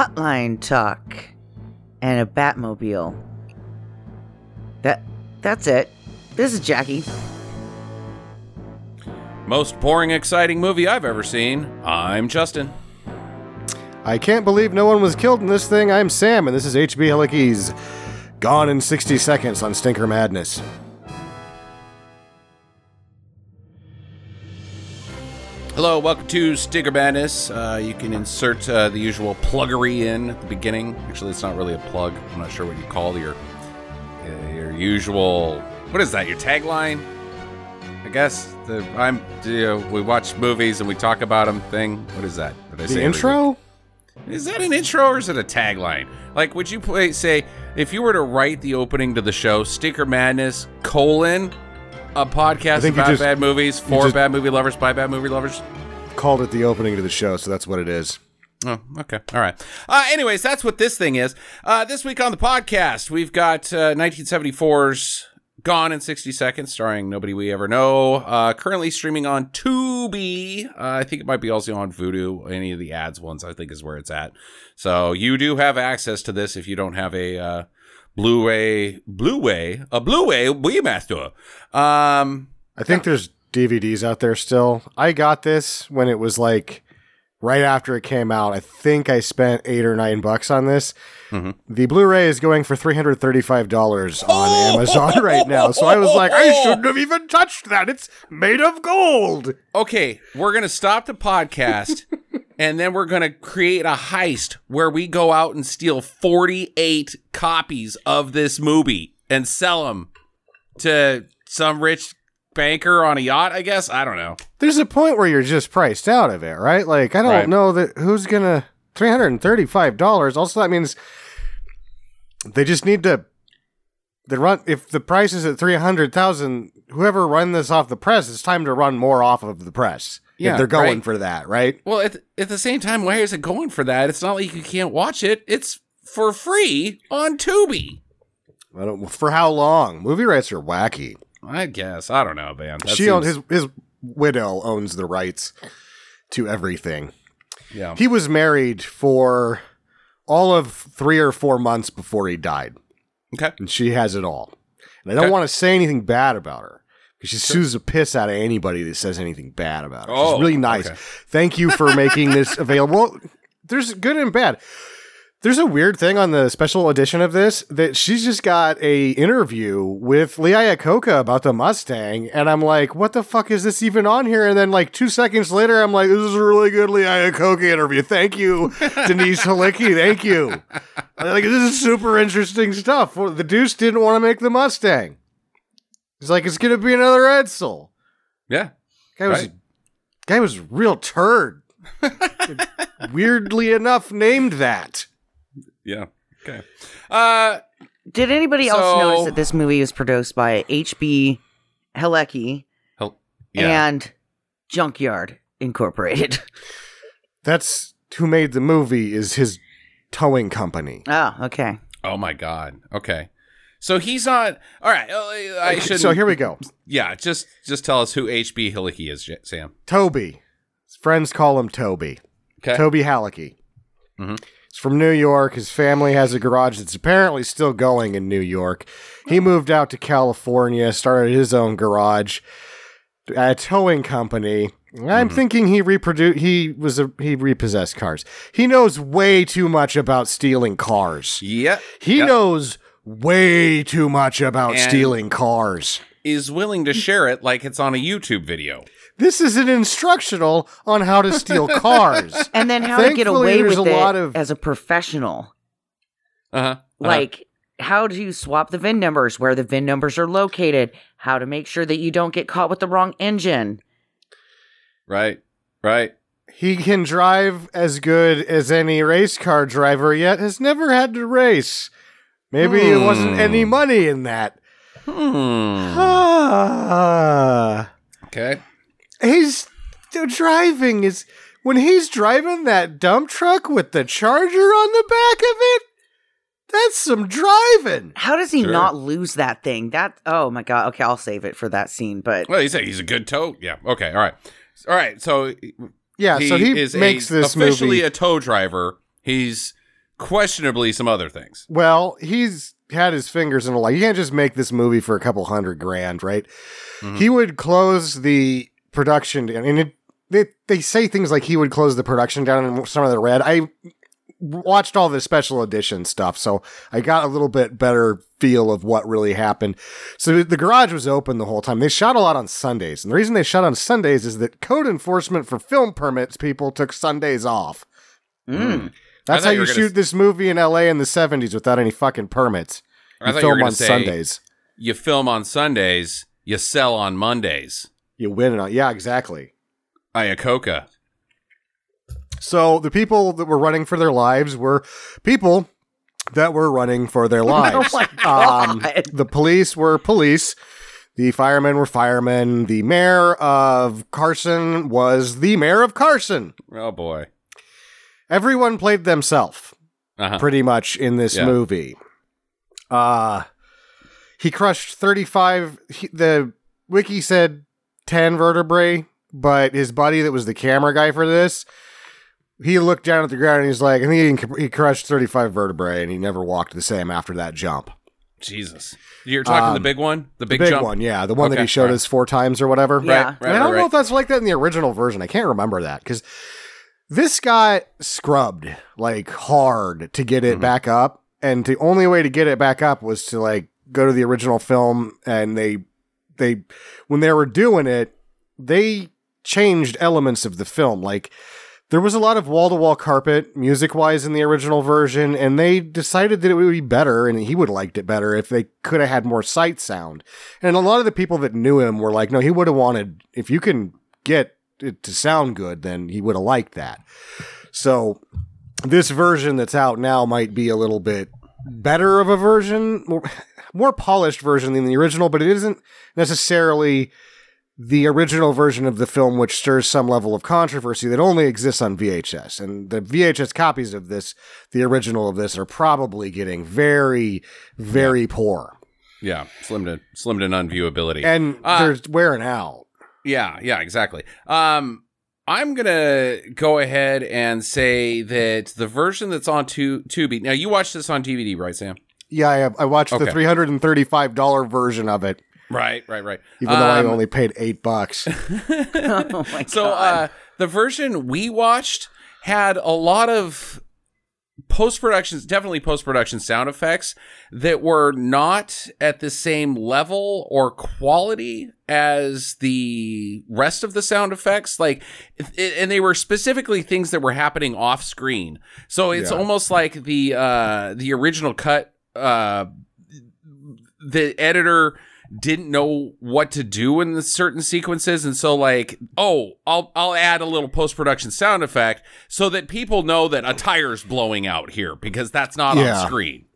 hotline talk, and a Batmobile. That that's it. This is Jackie. Most boring, exciting movie I've ever seen. I'm Justin. I can't believe no one was killed in this thing. I'm Sam, and this is HB Halicki's. Gone in 60 seconds on Stinker Madness. Hello, welcome to Stinker Madness. Uh, you can insert uh, the usual pluggery in at the beginning. Actually, it's not really a plug. I'm not sure what you call your uh, your usual. What is that? Your tagline? I guess the I'm. You know, we watch movies and we talk about them. Thing. What is that? What I The say intro? Is that an intro or is it a tagline? Like, would you play say if you were to write the opening to the show, Stinker Madness colon a podcast about just- bad movies for bad movie lovers by bad movie lovers? Called it the opening to the show, so that's what it is. Oh, okay. All right. Uh, anyways, that's what this thing is. Uh, this week on the podcast, we've got uh, 1974's Gone in 60 Seconds, starring Nobody We Ever Know. Uh, currently streaming on Tubi. Uh, I think it might be also on Vudu. Any of the ads ones, I think, is where it's at. So you do have access to this if you don't have a uh, Blu-ray, Blu-ray, a Blu-ray Wii Um, I think there's DVDs out there still. I got this when it was like right after it came out. I think I spent eight or nine bucks on this. Mhm. The Blu-ray is going for three hundred thirty-five dollars on Amazon right now. So I was like, I shouldn't have even touched that. It's made of gold. okay, we're going to stop the podcast and then we're going to create a heist where we go out and steal 48 copies of this movie and sell them to some rich banker on a yacht, I guess. I don't know. There's a point where you're just priced out of it, right? Like I don't Right. know that who's gonna three hundred and thirty-five dollars. Also, that means they just need to. They run if the price is at three hundred thousand. Whoever run this off the press, it's time to run more off of the press. Yeah, if they're going right. for that, right? Well, at, at the same time, why is it going for that? It's not like you can't watch it. It's for free on Tubi. I don't, for how long? Movie rights are wacky. I guess. I don't know, man. That she owns his his widow owns the rights to everything. Yeah. He was married for all of three or four months before he died. Okay. and she has it all. And I don't Okay. want to say anything bad about her because she sues the piss out of anybody that says anything bad about her. Oh, She's really nice. okay. Thank you for making this available. There's good and bad. There's a weird thing on the special edition of this that she's just got a interview with Lee Iacocca about the Mustang, and I'm like, what the fuck is this even on here? And then like two seconds later, I'm like, this is a really good Lee Iacocca interview. Thank you, Denise Halicki. Thank you. I'm like this is super interesting stuff. The Deuce didn't want to make the Mustang. He's like, it's gonna be another Edsel. Yeah. Guy was Right. guy was real turd. Weirdly enough, named that. Yeah. Okay. Uh, Did anybody else notice that this movie was produced by H.B. Halicki hell, yeah. and Junkyard Incorporated? That's who made the movie. Is his towing company. oh, okay. Oh my god. Okay. So he's on. All right. uh, I should. So here we go. Yeah. Just just tell us who HB Halicki is, Sam. Toby. His friends call him Toby. Okay. Toby Halicki. Mhm. He's from New York. His family has a garage that's apparently still going in New York. He moved out to California, started his own garage, a towing company. I'm thinking he reproduced. He was a he repossessed cars. He knows way too much about stealing cars. Yeah. He Yep. knows way too much about And- stealing cars. Is willing to share it like it's on a YouTube video. This is an instructional on how to steal cars. And then how to get away with a it of- as a professional. Uh huh. Like how to swap the VIN numbers, where the VIN numbers are located, how to make sure that you don't get caught with the wrong engine. Right. Right. He can drive as good as any race car driver, yet has never had to race. Maybe it wasn't Hmm. any money in that. Hmm. Ah. Okay. he's the driving is when he's driving that dump truck with the charger on the back of it. That's some driving. How does he Sure. not lose that thing? That oh my god. Okay, I'll save it for that scene. But Well, he's a, he's a good tow. Yeah. Okay. All right. All right. So Yeah, he so he is makes a, this officially movie. a tow driver. He's questionably some other things. Well, he's had his fingers in a lot. You can't just make this movie for a couple hundred grand, right? Mhm. He would close the production down, and it, they they say things like he would close the production down in some of the red. I watched all the special edition stuff, so I got a little bit better feel of what really happened. So the garage was open the whole time. They shot a lot on Sundays, and the reason they shot on Sundays is that code enforcement for film permits people took Sundays off. Mm. That's how you you shoot this movie in LA in the 70s without any fucking permits. You you film gonna on say- Sundays. You film on Sundays, you sell on Mondays. You win it on. Yeah, exactly. Iacocca. So the people that were running for their lives were people that were running for their lives. Oh Um, the police were police. The firemen were firemen. The mayor of Carson was the mayor of Carson. Oh boy. Everyone played themselves Uh-huh. pretty much in this Yeah. movie. Uh he crushed 35 he, the wiki said 10 vertebrae, but his buddy that was the camera guy for this, he looked down at the ground and he's like, I think he, he crushed 35 vertebrae and he never walked the same after that jump. Jesus. You're talking the Um, big one? The The big, big jump? one, yeah, the one that he showed right. us four times or whatever. Yeah. Right, And right, I don't right, know if that's like that in the original version. I can't remember that because this got scrubbed like hard to get it Mhm. back up, and the only way to get it back up was to like go to the original film, and they they when they were doing it, they changed elements of the film like. There was a lot of wall to wall carpet, music wise, in the original version, and they decided that it would be better, and he would have liked it better if they could have had more sight sound. And a lot of the people that knew him were like, no, he would have wanted, if you can get it to sound good, then he would have liked that. So this version that's out now might be a little bit better of a version, more, more polished version than the original, but it isn't necessarily the original version of the film, which stirs some level of controversy that only exists on VHS. And the VHS copies of this, the original of this, are probably getting very, very poor. Yeah. Slim to slim to none viewability. And Uh, they're wearing out. Yeah, yeah, exactly. Um, I'm gonna go ahead and say that the version that's on tu- Tubi. Now, you watched this on DVD, right, Sam? Yeah, I, have, I watched Okay. the $335 version of it, Right, right, right. even though I Um, only paid eight bucks. oh my So, god. uh, the version we watched had a lot of post productions, definitely post production sound effects that were not at the same level or quality as the rest of the sound effects. Like, it, and they were specifically things that were happening off screen. So it's Yeah. almost like the uh, the original cut. Uh, the editor didn't know what to do in the certain sequences and so like oh i'll i'll add a little post-production sound effect so that people know that a tire's blowing out here because that's not Yeah. on screen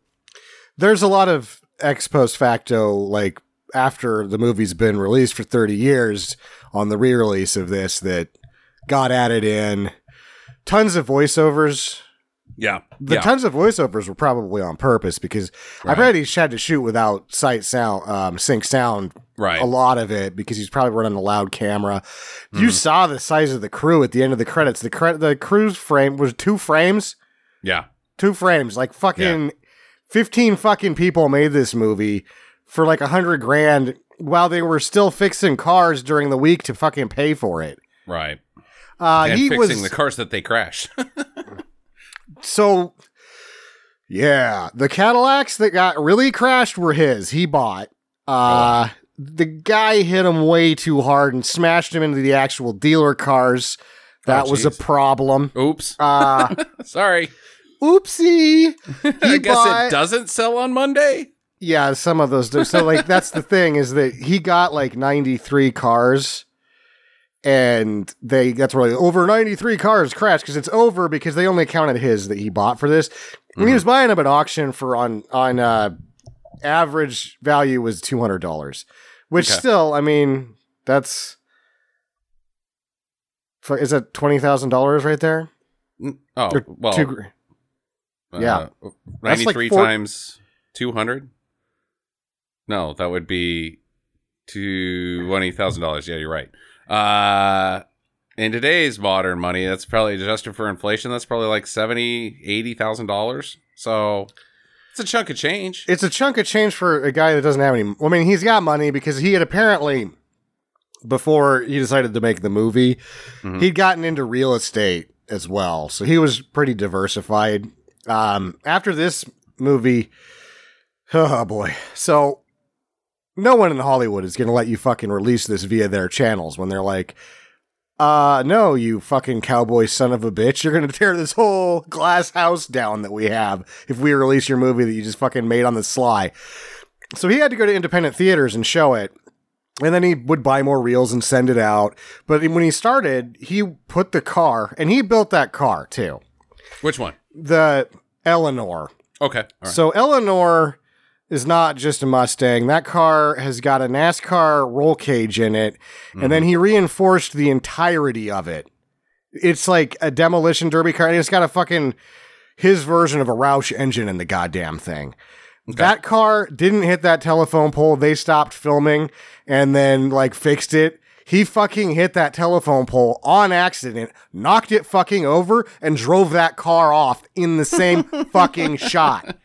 There's a lot of ex post facto, like after the movie's been released for 30 years on the re release of this, that got added in. Tons of voiceovers. Yeah The yeah tons of voiceovers were probably on purpose because I've Right. already had to shoot without sight sound, um, sync sound right a lot of it because he's probably running a loud camera. You Mhm. saw the size of the crew at the end of the credits. The cre- the crew's frame was two frames, yeah two frames. Like fucking fifteen fucking people made this movie for like a hundred grand while they were still fixing cars during the week to fucking pay for it. right Uh, and he fixing was the cars that they crash so. Yeah, the Cadillacs that got really crashed were his. He bought. Uh, the guy hit him way too hard and smashed him into the actual dealer cars. That Oh, was a problem. oops Uh, sorry oopsie. i guess bought- it doesn't sell on monday Yeah, some of those do. So like that's the thing is that he got like 93 cars and they that's where like, over 93 cars crashed because it's over because they only counted his that he bought for this. And He was buying them at auction for on on uh average value was $200, which Okay. still, I mean, that's is that $20,000 right there? Oh Or well two gr- yeah. uh, That's like 93 four- times 200 no that would be $20,000 yeah you're right uh in today's modern money, that's probably adjusted for inflation. That's probably like seventy, eighty thousand dollars. So it's a chunk of change. It's a chunk of change for a guy that doesn't have any. I mean, he's got money because he had apparently, before he decided to make the movie, Mhm. he'd gotten into real estate as well. So he was pretty diversified. Um, after this movie, oh boy. So no one in Hollywood is going to let you fucking release this via their channels when they're like, uh, no, you fucking cowboy son of a bitch. You're going to tear this whole glass house down that we have if we release your movie that you just fucking made on the sly. So he had to go to independent theaters and show it. And then he would buy more reels and send it out. But when he started, he put the car, and he built that car too. Which one? The Eleanor. Okay. Right. So Eleanor is not just a Mustang. That car has got a NASCAR roll cage in it, and then mm-hmm. he reinforced the entirety of it. It's like a demolition derby car, and it's got a fucking his version of a Roush engine in the goddamn thing. That car didn't hit that telephone pole. They stopped filming and then like fixed it. He fucking hit that telephone pole on accident, knocked it fucking over, and drove that car off in the same fucking shot.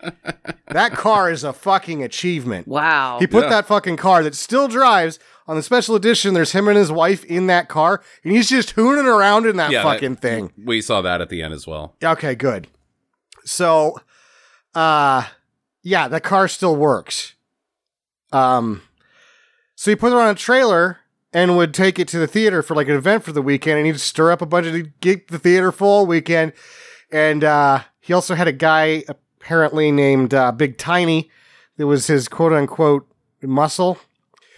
That car is a fucking achievement. Wow. He put Yeah. that fucking car that still drives on the special edition. There's him and his wife in that car, and he's just hooning around in that Yeah, that- fucking thing. we saw that at the end as well. Okay, good. So, uh, yeah, the car still works. Um, so he put it on a trailer and would take it to the theater for like an event for the weekend, and he'd stir up a bunch of get the theater full all weekend. And uh, he also had a guy apparently named uh, Big Tiny that was his quote unquote muscle.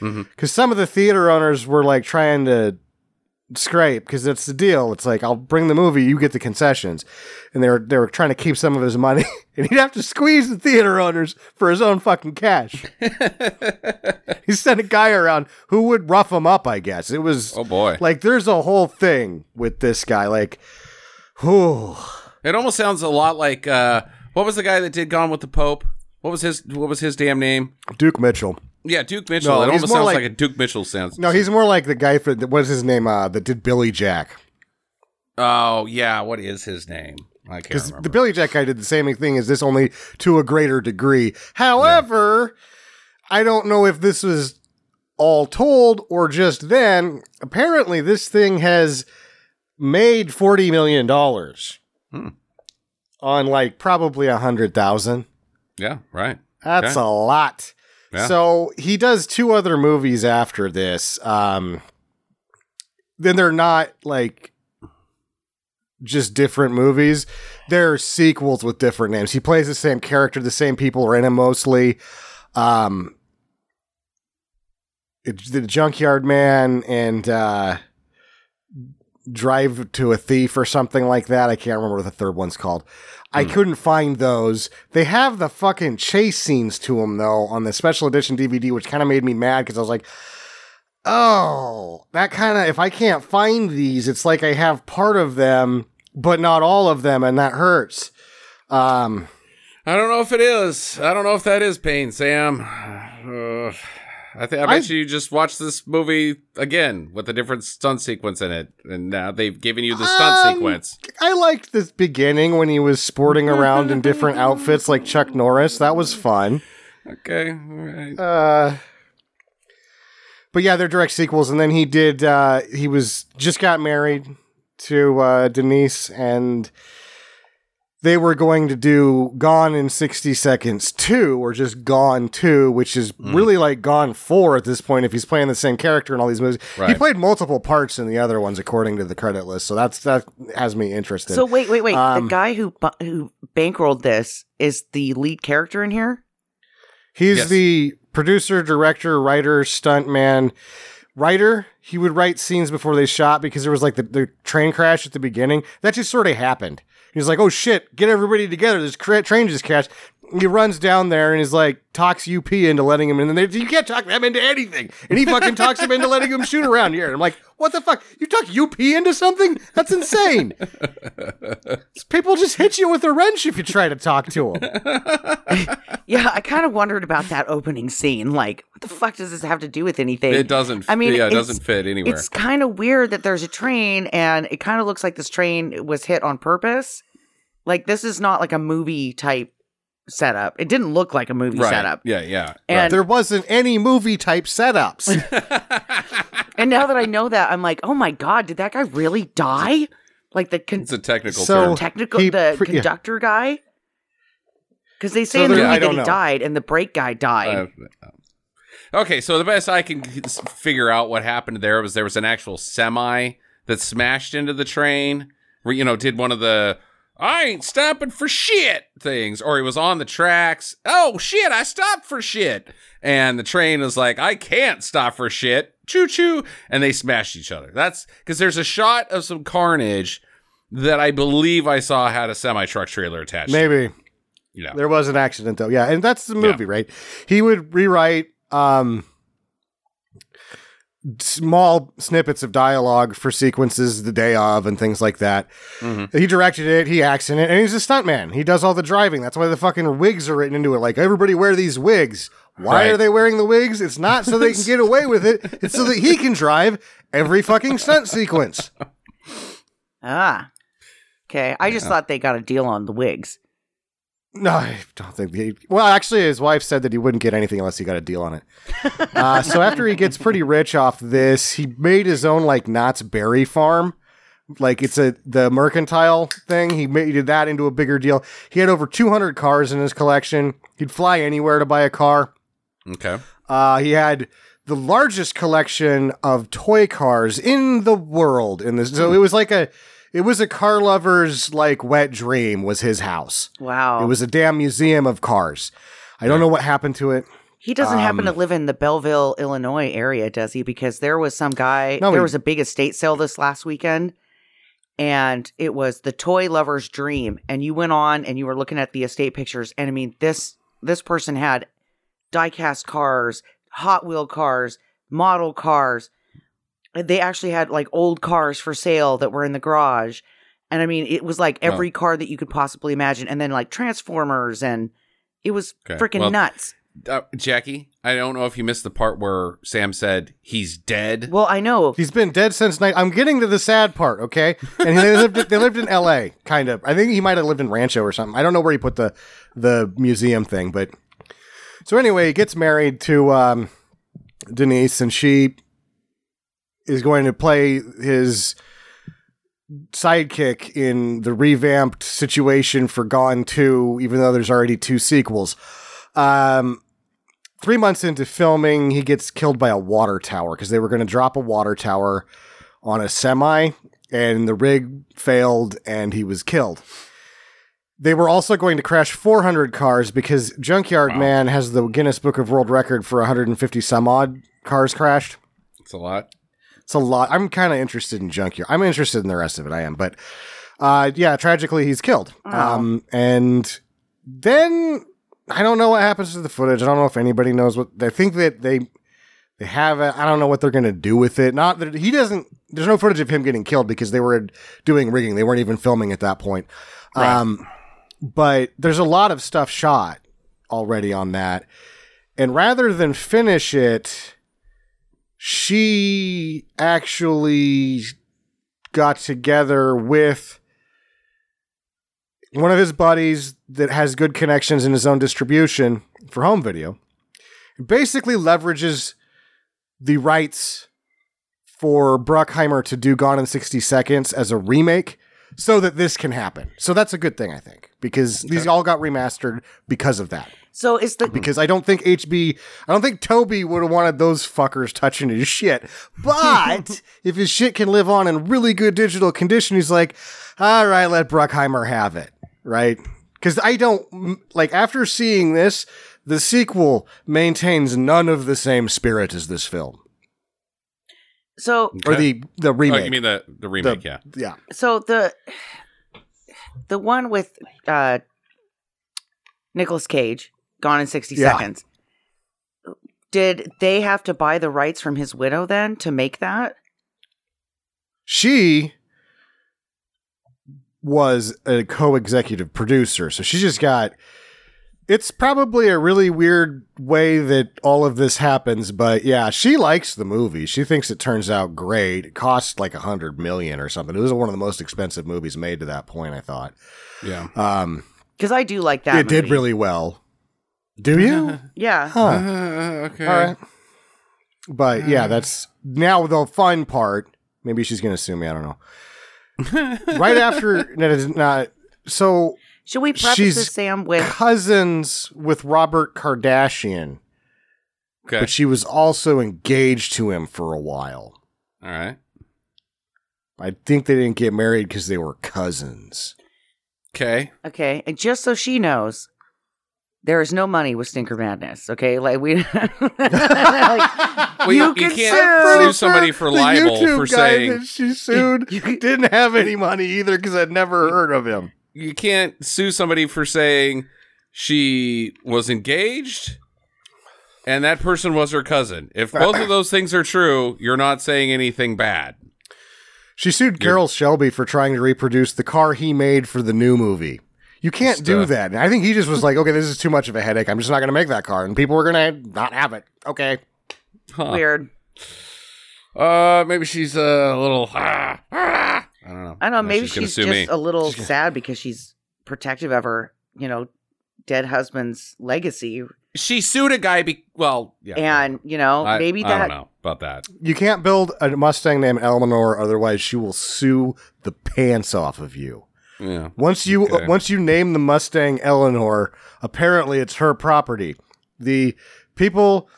Because some of the theater owners were like trying to scrape because that's the deal. It's like I'll bring the movie, you get the concessions, and they were they were trying to keep some of his money, and he'd have to squeeze the theater owners for his own fucking cash. he sent a guy around who would rough him up. I guess it was Oh boy. like there's a whole thing with this guy. Like, whew. It almost sounds a lot like uh, what was the guy that did Gone with the Pope? What was his What was his damn name? Duke Mitchell. Yeah, Duke Mitchell. No, it almost sounds like- like, a Duke Mitchell sounds. No, he's more like the guy for what's his name? Uh, that did Billy Jack. Oh yeah, what is his name? I can't Because remember. the Billy Jack guy did the same thing as this, only to a greater degree. However, I don't know if this was all told or just then. Apparently, this thing has made forty million dollars Hmm. on like probably a hundred thousand. yeah, right. That's Okay. a lot. So he does two other movies after this. Um, then they're not like just different movies. They're sequels with different names. He plays the same character. The same people are in him mostly. Um, the Junkyard Man and uh, Drive to a Thief or something like that. I can't remember what the third one's called. I couldn't find those. They have the fucking chase scenes to them though on the special edition DVD, which kind of made me mad because I was like, oh, that kind of if I can't find these, it's like I have part of them, but not all of them, and that hurts. Um, I don't know if it is. I don't know if that is pain, Sam. Uh, I think I bet I- you just watched this movie again with a different stunt sequence in it, and now they've given you the stunt Um, sequence. I liked this beginning when he was sporting around in different outfits like Chuck Norris. That was fun. Okay, all right. Uh, but yeah, they're direct sequels. And then he did. Uh, he was just got married to uh, Denise, and they were going to do Gone in sixty seconds two, or just Gone two, which is really like Gone four at this point. If he's playing the same character in all these movies, he played multiple parts in the other ones according to the credit list. So that's that has me interested. So wait, wait, wait. Um, the guy who bu- who bankrolled this is the lead character in here. He's Yes. the producer, director, writer, stuntman, writer. He would write scenes before they shot because there was like the, the train crash at the beginning. That just sort of happened. He was like, "Oh shit, get everybody together! This train just crashed." He runs down there and is like talks UP into letting him in. And they, you can't talk them into anything. And he fucking talks him into letting him shoot around here. And I'm like, what the fuck? You talk UP into something? That's insane. People just hit you with a wrench if you try to talk to them. Yeah, I kind of wondered about that opening scene. Like, what the fuck does this have to do with anything? It doesn't. I mean, yeah, it doesn't fit anywhere. It's kind of weird that there's a train and it kind of looks like this train was hit on purpose. Like this is not like a movie type setup. It didn't look like a movie right. setup. Yeah, yeah. And There wasn't any movie type setups. and now that I know that, I'm like, oh my god, did that guy really die? Like the con- it's a technical So- term. technical, he the pre- yeah. conductor guy. Because they say So in the there- movie I that he know. died and the brake guy died. Uh, okay, so the best I can figure out what happened there was there was an actual semi that smashed into the train. Where, you know, did one of the "I ain't stopping for shit" things, or he was on the tracks. Oh shit! I stopped for shit, and the train was like, "I can't stop for shit." Choo choo, and they smashed each other. That's because there's a shot of some carnage that I believe I saw had a semi truck trailer attached. Maybe. you know. There was an accident though. Yeah, and that's the movie, right? He would rewrite um small snippets of dialogue for sequences the day of and things like that. Mhm. He directed it, he acts in it, and he's a stuntman. He does all the driving. That's why the fucking wigs are written into it. Like everybody wear these wigs. Why Right. are they wearing the wigs? It's not so they can get away with it. It's so that he can drive every fucking stunt sequence. ah. Okay. I just thought they got a deal on the wigs. No, I don't think he. Well, actually, his wife said that he wouldn't get anything unless he got a deal on it. uh, so after he gets pretty rich off this, he made his own like Knott's Berry Farm. Like it's a the mercantile thing. He made that into a bigger deal. He had over 200 cars in his collection. He'd fly anywhere to buy a car. Okay. Uh, he had the largest collection of toy cars in the world. In this, so it was like a, it was a car lover's like wet dream. Was his house. Wow. It was a damn museum of cars. I don't know what happened to it. He doesn't happen to Um, live in the Belleville, Illinois area, does he? Because there was some guy, No, there he- was a big estate sale this last weekend, and it was the toy lover's dream. And you went on and you were looking at the estate pictures, and I mean, this this person had diecast cars, Hot Wheel cars, model cars. They actually had like old cars for sale that were in the garage. And I mean, it was like every car that you could possibly imagine, and then like Transformers, and it was Okay, freaking well- nuts. Uh, Jackie, I don't know if you missed the part where Sam said he's dead. Well, I know He's been dead since night. I'm getting to the sad part, okay? And they lived they lived in L.A. kind of. I think he might have lived in Rancho or something. I don't know where he put the the museum thing, but so anyway, he gets married to um, Denise, and she is going to play his sidekick in the revamped situation for Gone 2, even though there's already two sequels. Um, three months into filming, he gets killed by a water tower because they were going to drop a water tower on a semi, and the rig failed, and he was killed. They were also going to crash 400 cars because Junkyard Wow. Man has the Guinness Book of World Record for 150 some odd cars crashed. It's a lot. It's a lot. I'm kind of interested in Junkyard. I'm interested in the rest of it. I am, but uh, yeah, tragically he's killed. Oh. Um, and then I don't know what happens to the footage. I don't know if anybody knows what they think that they they have it. I don't know what they're going to do with it. Not that he doesn't. There's no footage of him getting killed because they were doing rigging. They weren't even filming at that point. Right. Um, but there's a lot of stuff shot already on that. And rather than finish it, she actually got together with one of his buddies that has good connections in his own distribution for home video. Basically leverages the rights for Bruckheimer to do Gone in 60 Seconds as a remake so that this can happen. So that's a good thing, I think, because these all got remastered because of that. So it's the Because I don't think HB, I don't think Toby would have wanted those fuckers touching his shit. But if his shit can live on in really good digital condition, he's like, all right, let Bruckheimer have it. Right? Because I don't, like, after seeing this, the sequel maintains none of the same spirit as this film. So Or Okay. the, the Oh, remake. you mean the the remake? yeah. yeah. so the the one with uh Nicolas Cage, Gone in 60 Yeah. Seconds. Did they have to buy the rights from his widow then to make that? She was a co-executive producer, so she just got. It's probably a really weird way that all of this happens, but yeah, she likes the movie. She thinks it turns out great. It cost like a hundred million or something. It was one of the most expensive movies made to that point. I thought. Yeah. Um, Because I do like that. it did really well. Do you? Yeah. Huh. Uh, okay. All right. But yeah, that's now the fun part. Maybe she's gonna sue me. I don't know. right after that is not so Should we preface She's- this, Sam, with cousins with Robert Kardashian, Okay. but she was also engaged to him for a while. All right. I think they didn't get married because they were cousins. Okay. okay, and just so she knows, there is no money with Stinker Madness. Okay, like we, like, Well, you- you can can't sue. sue somebody for The libel YouTube for guy saying- that she sued You didn't have any money either because I'd never heard of him. You can't sue somebody for saying she was engaged and that person was her cousin. If both of those things are true, you're not saying anything bad. She sued Carroll Shelby for trying to reproduce the car he made for the new movie. You can't Just, do uh, that. And I think he just was like, okay, this is too much of a headache. I'm just not going to make that car. And people were going to not have it. Okay. Huh. weird. Uh, maybe she's a little. ah, ah. I don't know. I don't know. Maybe gonna she's, just me. a little sad because she's protective of her, you know, dead husband's legacy, She sued a guy. Be- well, yeah. and you know, I, maybe I that don't know about that. You can't build a Mustang named Eleanor, otherwise she will sue the pants off of you. Yeah. Once you Okay. once you name the Mustang Eleanor, apparently it's her property. The people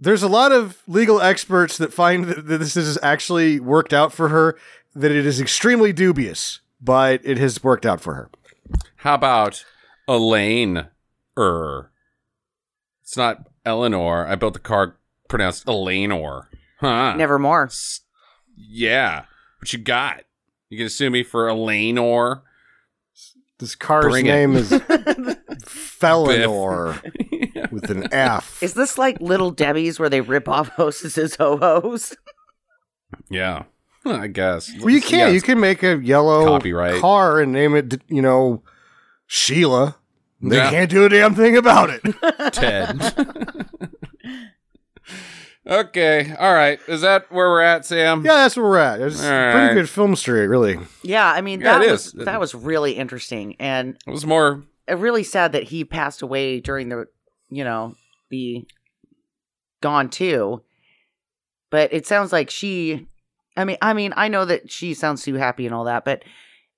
there's a lot of legal experts that find that, that this is actually worked out for her, that it is extremely dubious, but it has worked out for her. How about Elaine? Er, it's not Eleanor. I built the car pronounced Eleanor. Huh? nevermore. S- Yeah. What you got? You gonna sue me for Eleanor? This car's Bring name is Felinor with an F. Is this like Little Debbie's where they rip off hostesses ho hos? yeah. Huh, I guess. Well, you can't. You can make a yellow Copyright. car and name it, you know, Sheila. They Yeah. can't do a damn thing about it. Ted. okay. All right. Is that where we're at, Sam? yeah, that's where we're at. It's All a right. pretty good film street, really. Yeah, I mean Yeah, that it was is. that was really interesting, and It was more. uh, really sad that he passed away during the you know the gone too. But it sounds like she. I mean, I mean, I know that she sounds too happy and all that, but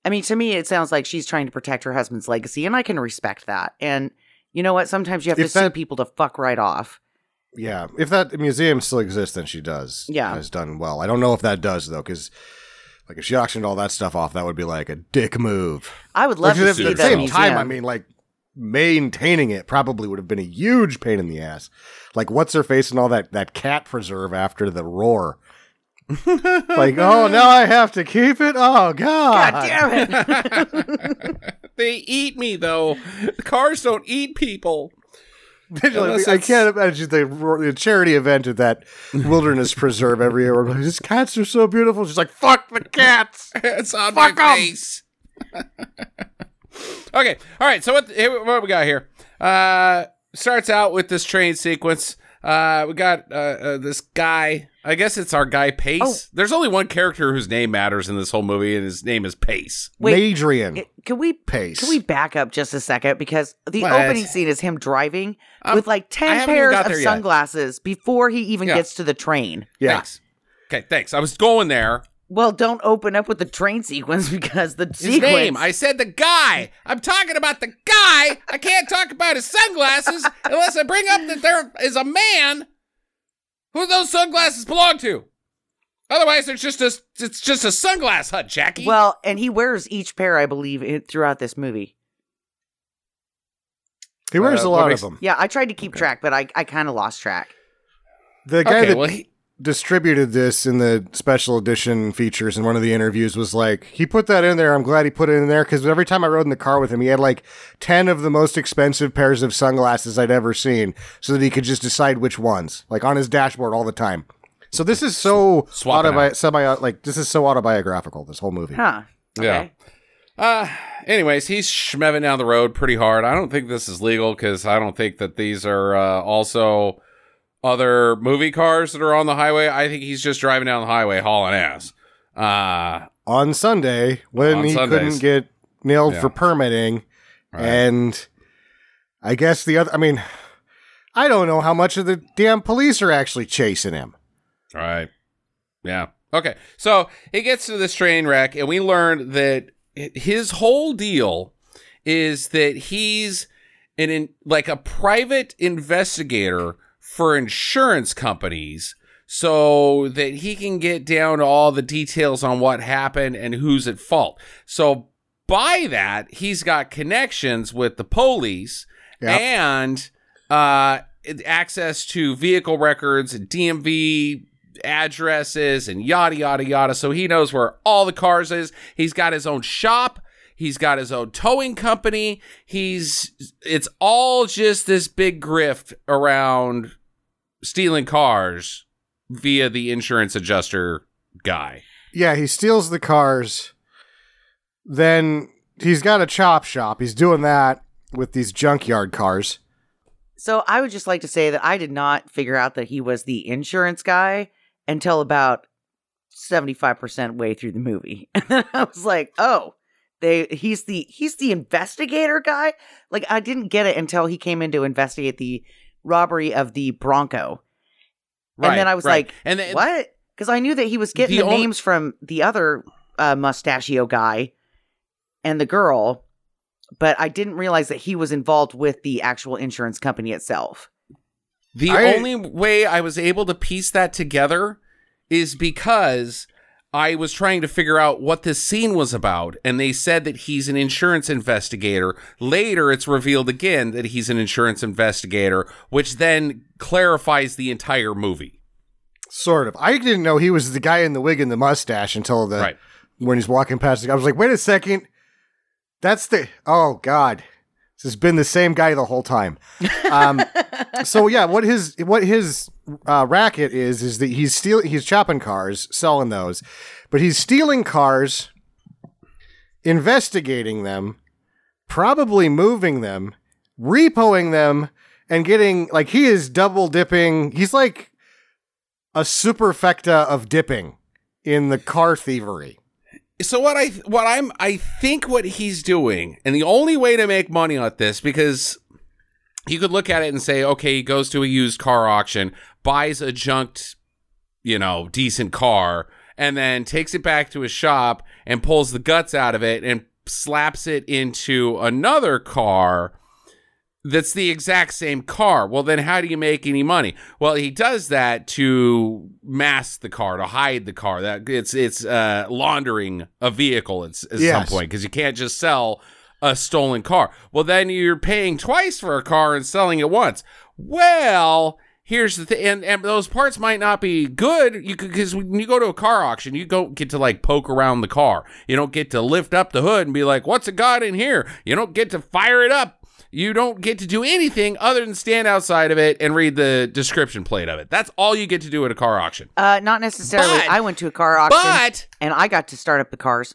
I mean, to me, it sounds like she's trying to protect her husband's legacy, and I can respect that. And you know what? Sometimes you have If to sue people to fuck right off. Yeah, if that museum still exists, then she does. Yeah. has done well. I don't know if that does though, because like if she auctioned all that stuff off, that would be like a dick move. I would love to at see the same museum. time, I mean, like maintaining it probably would have been a huge pain in the ass. Like what's her face and all that that cat preserve after the roar. like, oh, now I have to keep it. Oh God, God damn it! they eat me though. Cars don't eat people. Unless I can't imagine the, the charity event at that wilderness preserve every year. Where these cats are so beautiful. She's like, "Fuck the cats." it's on Fuck my 'em. face. okay. All right. So what? What we got here? Uh, starts out with this train sequence. Uh, we got uh, uh, this guy. I guess it's our guy Pace. Oh. There's only one character whose name matters in this whole movie, and his name is Pace. Wait, Madrian it- can we Pace. Can we back up just a second? Because the What? opening scene is him driving Um, with like 10 pairs of there yet. sunglasses before he even Yeah. gets to the train. yeah. Thanks. Okay. Thanks. I was going there. Well, don't open up with the train sequence because the His sequence. name. I said the guy. I'm talking about the guy. I can't talk about his sunglasses unless I bring up that there is a man who those sunglasses belong to. Otherwise, it's just a it's just a sunglass hut, Jackie. well, and he wears each pair, I believe, in, throughout this movie. He wears Uh, a lot makes- of them. Yeah, I tried to keep track, but I, I kind of lost track. The guy okay. that well, he, distributed this in the special edition features and one of the interviews was like he put that in there i'm glad he put it in there because every time i rode in the car with him he had like 10 of the most expensive pairs of sunglasses i'd ever seen so that he could just decide which ones like on his dashboard all the time so this is so Swapping autobi- semi like this is so autobiographical this whole movie Huh. Yeah. Okay. Uh, anyways, he's schmeving down the road pretty hard. I don't think this is legal because I don't think that these are uh, also other movie cars that are on the highway. I think he's just driving down the highway hauling ass. Uh, on sunday when On he Sundays. couldn't get nailed Yeah. for permitting right. And I guess the other, I mean, I don't know how much of the damn police are actually chasing him. Right. Yeah. Okay. So he gets to this train wreck, and we learned that his whole deal is that he's an in, like a private investigator for insurance companies so that he can get down to all the details on what happened and who's at fault. So by that, he's got connections with the police Yep. and uh, access to vehicle records and DMV addresses and yada yada yada. So he knows where all the cars is. He's got his own shop. He's got his own towing company. He's it's all just this big grift around stealing cars via the insurance adjuster guy. Yeah, he steals the cars. Then he's got a chop shop. He's doing that with these junkyard cars. So I would just like to say that I did not figure out that he was the insurance guy until about 75% way through the movie. And then I was like, "Oh, they he's the he's the investigator guy?" Like I didn't get it until he came in to investigate the robbery of the Bronco. and then I was right. like, and then, "What?" Cuz I knew that he was getting The the, only- names from the other uh, mustachio guy and the girl, but I didn't realize that he was involved with the actual insurance company itself. The I- only way I was able to piece that together is because I was trying to figure out what this scene was about, and they said that he's an insurance investigator. Later, it's revealed again that he's an insurance investigator, which then clarifies the entire movie. Sort of. I didn't know he was the guy in the wig and the mustache until the Right. when he's walking past the I was like, wait a second. That's the oh God. This has been the same guy the whole time. Um, so yeah, what his what his uh, racket is is that he's stealing he's chopping cars, selling those, but he's stealing cars, investigating them, probably moving them, repoing them, and getting like he is double dipping. He's like a superfecta of dipping in the car thievery. So what I what I'm I think what he's doing, and the only way to make money on this because you could look at it and say, okay, he goes to a used car auction, buys a junked, you know, decent car, and then takes it back to his shop and pulls the guts out of it and slaps it into another car that's the exact same car. Well, then how do you make any money? Well, he does that to mask the car, to hide the car. That it's it's uh, laundering a vehicle at, at some point because you can't just sell a stolen car. Well, then you're paying twice for a car and selling it once. Well, here's the thing, and, and those parts might not be good. You could because when you go to a car auction, you don't get to like poke around the car. You don't get to lift up the hood and be like, "What's it got in here?" You don't get to fire it up. You don't get to do anything other than stand outside of it and read the description plate of it. That's all you get to do at a car auction. Uh, not necessarily. But- I went to a car auction But and I got to start up the cars.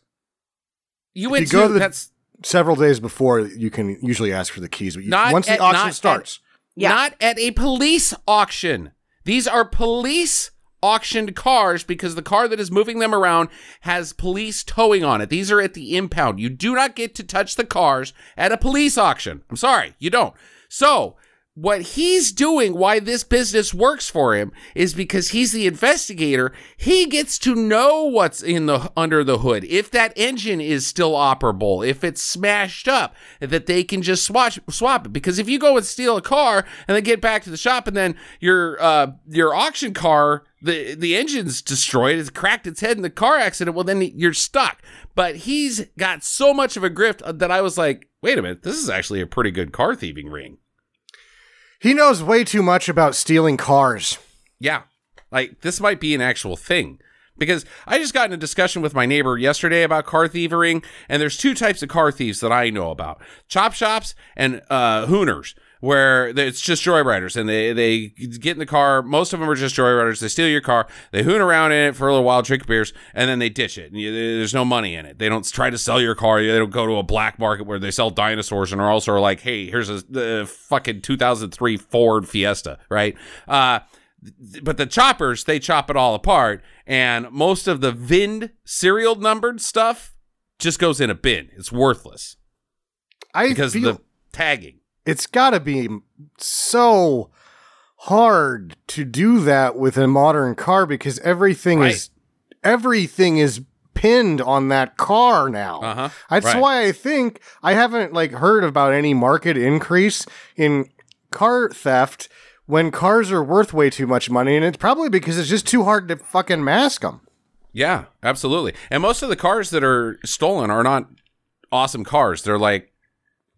you went you go to, to the- that's Several days before, you can usually ask for the keys. But you, Not once the auction not at- starts, Yeah. Not at a police auction. These are police auctioned cars because the car that is moving them around has police towing on it. These are at the impound. You do not get to touch the cars at a police auction. I'm sorry, you don't. So, what he's doing, why this business works for him, is because he's the investigator. He gets to know what's in the under the hood. If that engine is still operable, if it's smashed up, that they can just swap swap it. Because if you go and steal a car and then get back to the shop and then your uh, your auction car the the engine's destroyed, it's cracked its head in the car accident. Well, then you're stuck. But he's got so much of a grift that I was like, wait a minute, this is actually a pretty good car thieving ring. he knows way too much about stealing cars. Yeah. Like this might be an actual thing. Because I just got in a discussion with my neighbor yesterday about car thieving, and there's two types of car thieves that I know about: chop shops and uh, hooners, where it's just joyriders, and they they get in the car. Most of them are just joyriders. They steal your car, they hoon around in it for a little while, drink beers, and then they ditch it. And you, there's no money in it. They don't try to sell your car. They don't go to a black market where they sell dinosaurs and are also like, hey, here's a fucking 2003 Ford Fiesta, right? Uh, but the choppers they chop it all apart and most of the vind serial numbered stuff just goes in a bin it's worthless I because feel of the tagging it's got to be so hard to do that with a modern car because everything is everything is pinned on that car now. uh-huh That's Right. why I think I haven't like heard about any market increase in car theft when cars are worth way too much money, and it's probably because it's just too hard to fucking mask them. yeah absolutely and most of the cars that are stolen are not awesome cars they're like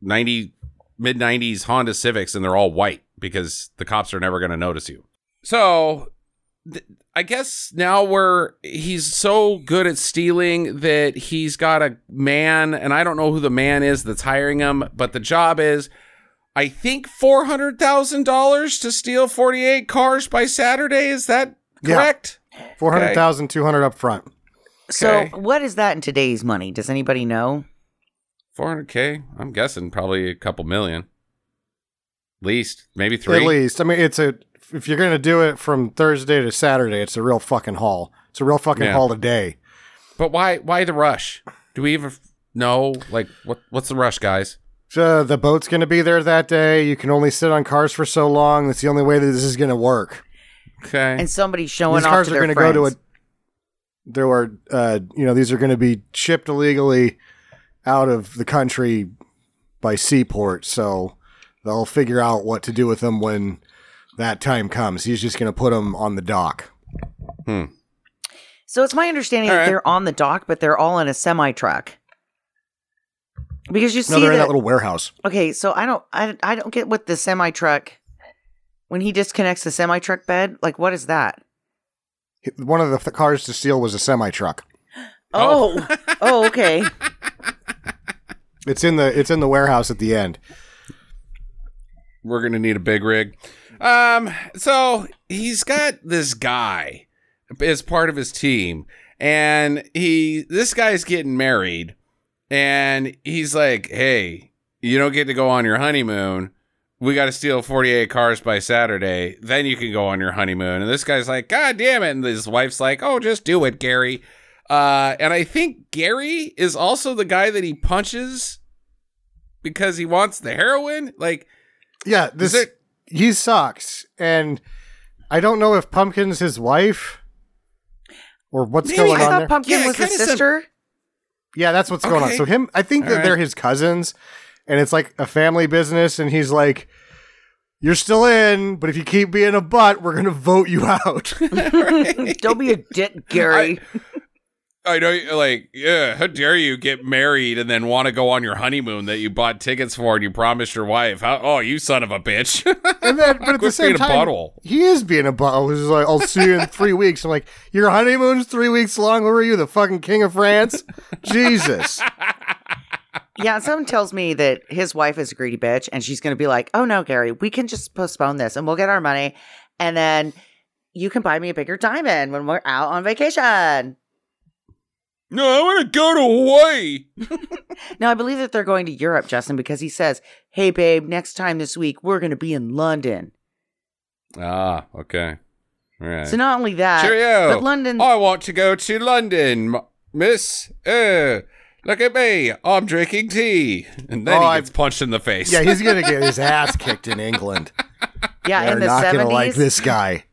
90 mid 90s honda civics and they're all white because the cops are never going to notice you so th- I guess now we're he's so good at stealing that he's got a man, and I don't know who the man is that's hiring him, but the job is, I think four hundred thousand dollars to steal forty eight cars by Saturday. Is that Yeah. correct? Four hundred thousand, two hundred up front. So, Okay. what is that in today's money? Does anybody know? Four hundred k. I'm guessing probably a couple million, least maybe three. At least, I mean, it's a if you're gonna do it from Thursday to Saturday, it's a real fucking haul. It's a real fucking Yeah. haul a day. But why? Why the rush? Do we even know? Like, what? What's the rush, guys? So the boat's gonna be there that day. You can only sit on cars for so long. That's the only way that this is gonna work. Okay. And somebody showing These off cars to are their going to go to a. There are, uh, you know, these are going to be shipped illegally out of the country by seaport. So they'll figure out what to do with them when that time comes. He's just going to put them on the dock. Hmm. So it's my understanding All that right. they're on the dock, but they're all in a semi truck. Because you see No, they're in that, that little warehouse. okay, so I don't, I, I don't get what the semi truck. When he disconnects the semi truck bed, like what is that? One of the th- cars to steal was a semi truck. Oh, oh, okay. It's in the it's in the warehouse at the end. we're gonna need a big rig. Um, so he's got this guy as part of his team, and he this guy's getting married, and he's like, "Hey, you don't get to go on your honeymoon. We got to steal forty eight cars by Saturday. Then you can go on your honeymoon." And this guy's like, "God damn it!" And his wife's like, "Oh, just do it, Gary." Uh, and I think Gary is also the guy that he punches because he wants the heroin. Like, Yeah, this it- he sucks, and I don't know if Pumpkin's his wife or what's Maybe. going I on thought there. Pumpkin Yeah, it was the kinda said- sister. Yeah, that's what's going on. So him, I think that All right. they're his cousins, and it's like a family business. And he's like, "You're still in, but if you keep being a butt, we're gonna vote you out." don't be a dick, Gary. I know, like, yeah, how dare you get married and then want to go on your honeymoon that you bought tickets for and you promised your wife? How, oh, you son of a bitch. and then, but at the Quit same a time, butthole. he is being a butt. He's like, "I'll see you in three weeks." I'm like, "Your honeymoon's three weeks long. Where are you, the fucking king of France?" Jesus. yeah, someone tells me that his wife is a greedy bitch, and she's going to be like, "Oh no, Gary, we can just postpone this, and we'll get our money, and then you can buy me a bigger diamond when we're out on vacation." No, I want to go to Hawaii. Now, I believe that they're going to Europe, Justin, because he says, "Hey, babe, next time this week we're going to be in London." Ah, okay. All right. So not only that, Cheerio. but London. I want to go to London, m- miss. Uh, look at me. I'm drinking tea. And then Oh, he I- gets punched in the face. Yeah, he's gonna get his ass kicked in England. yeah, They're in the not gonna like this guy.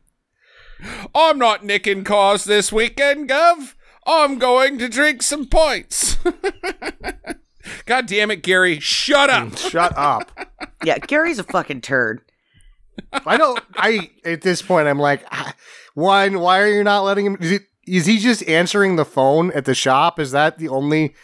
I'm not nicking cars this weekend, Gov. I'm going to drink some points. God damn it, Gary. Shut up. Shut up. yeah, Gary's a fucking turd. I don't. I at this point, I'm like, ah, one. Why are you not letting him? Is, it, is he just answering the phone at the shop? Is that the only?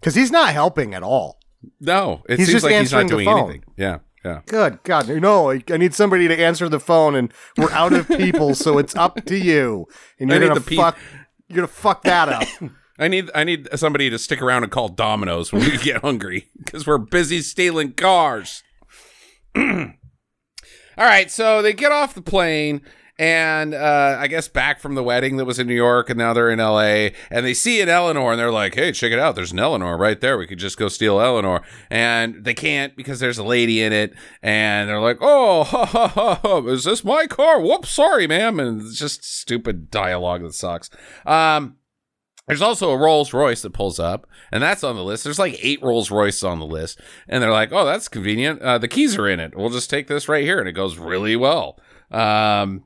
Because he's not helping at all. No, it He's seems just like he's not answering the doing phone. anything. Yeah. Yeah. Good God, no! I, I need somebody to answer the phone, and we're out of people, so it's up to you. And you're need gonna the pe- fuck. You're gonna fuck that up. I need I need somebody to stick around and call Domino's when we get hungry because we're busy stealing cars. All right, so they get off the plane and uh, I guess back from the wedding that was in New York, and now they're in L.A. and they see an Eleanor, and they're like, "Hey, check it out! There's an Eleanor right there. We could just go steal Eleanor." And they can't because there's a lady in it, and they're like, "Oh, ha, ha, ha, ha. is this my car? Whoops, sorry, ma'am." And it's just stupid dialogue that sucks. Um, there's also a Rolls Royce that pulls up, and that's on the list. There's like eight Rolls Royces on the list, and they're like, "Oh, that's convenient. Uh, the keys are in it. We'll just take this right here," and it goes really well. Um,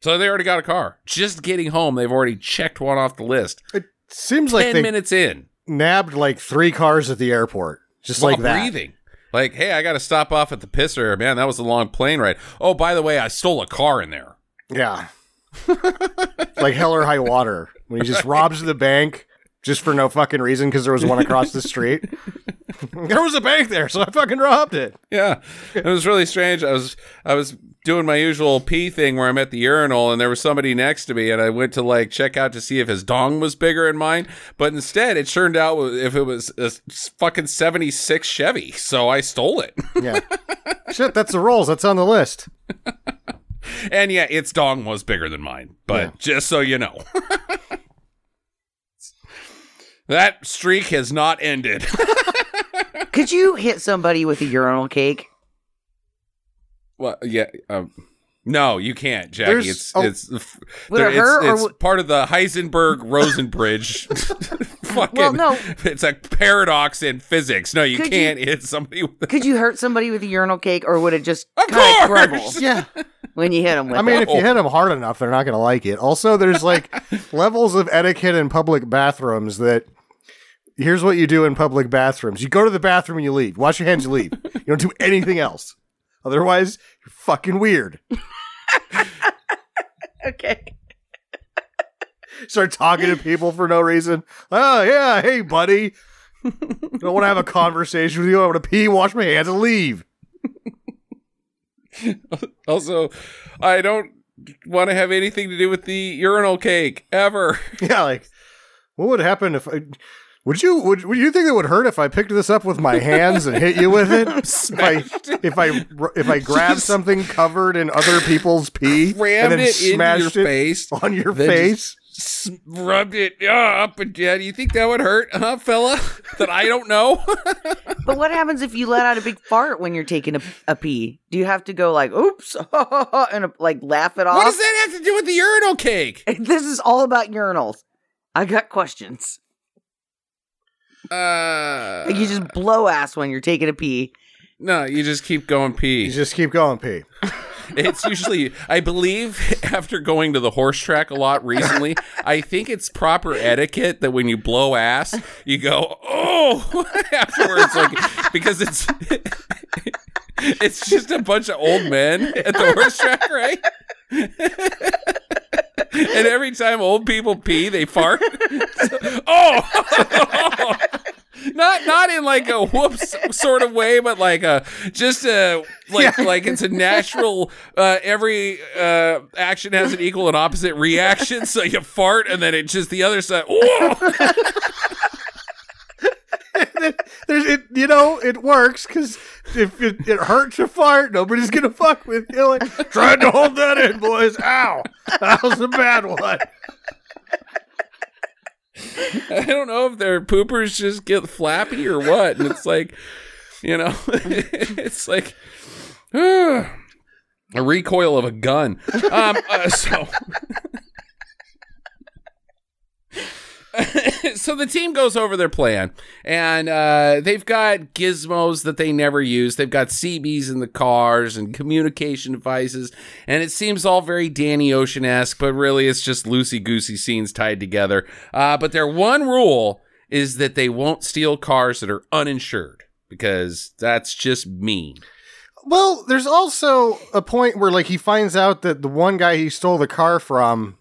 so they already got a car. Just getting home, they've already checked one off the list. It seems like Ten minutes in, nabbed like three cars at the airport, just while like that. breathing. Like, hey, I got to stop off at the pisser. Man, that was a long plane ride. Oh, by the way, I stole a car in there. Yeah, like hell or high water when he just robs the bank just for no fucking reason because there was one across the street. there was a bank there, so I fucking robbed it. Yeah, it was really strange. I was I was doing my usual pee thing where I'm at the urinal and there was somebody next to me and I went to like check out to see if his dong was bigger than mine, but instead it turned out if it was a fucking 76 Chevy, so I stole it. Yeah, shit, that's the rolls. That's on the list. and yeah, its dong was bigger than mine, but Yeah. just so you know. that streak has not ended. Could you hit somebody with a urinal cake? well, yeah, um, no, you can't, Jackie. There's- it's oh. it's there- it hurt, it's, or it's would- part of the Heisenberg Rosenbridge. fucking, Well, no. it's a paradox in physics. No, you Could you- can't hit somebody with. Could you hurt somebody with a urinal cake, or would it just Of kind of course! crumble Yeah, when you hit them with I mean, it? if you hit them hard enough, they're not going to like it. Also, there's like levels of etiquette in public bathrooms that. Here's what you do in public bathrooms. You go to the bathroom and you leave. Wash your hands, you leave. You don't do anything else. Otherwise, you're fucking weird. Okay. Start talking to people for no reason. Oh, yeah. Hey, buddy. I don't want to have a conversation with you. I want to pee, wash my hands, and leave. Also, I don't want to have anything to do with the urinal cake ever. Yeah, like, what would happen if I. Would you would, would you think it would hurt if I picked this up with my hands and hit you with it? if I if I if I grabbed Just- something covered in other people's pee and then it into your it face. on your face? rubbed it up and down. You think that would hurt, huh, fella? that I don't know. But what happens if you let out a big fart when you're taking a, a pee? Do you have to go like, oops, and uh, like laugh it off? what does that have to do with the urinal cake? This is all about urinals. I got questions. Uh, Like you just blow ass when you're taking a pee. no, you just keep going pee. You just keep going pee. It's usually, I believe, after going to the horse track a lot recently, I think it's proper etiquette that when you blow ass, you go, oh, afterwards, like, because it's, it's just a bunch of old men at the horse track, right? And every time old people pee, they fart. oh, not not in like a whoops sort of way, but like a just a like like it's a natural. Uh, every uh, action has an equal and opposite reaction. So you fart, and then it just the other side. Whoa! There's it, you know, it works because if it, it hurts to fart, nobody's gonna fuck with you. Like, trying to hold that in, boys. Ow, that was a bad one. I don't know if their poopers just get flappy or what, and it's like, you know, it's like. a recoil of a gun. Um, uh, so, so the team goes over their plan, and uh, they've got gizmos that they never use. They've got CBs in the cars and communication devices, and it seems all very Danny Ocean esque, but really it's just loosey goosey scenes tied together. Uh, but their one rule is that they won't steal cars that are uninsured because that's just mean. Well, there's also a point where like he finds out that the one guy he stole the car from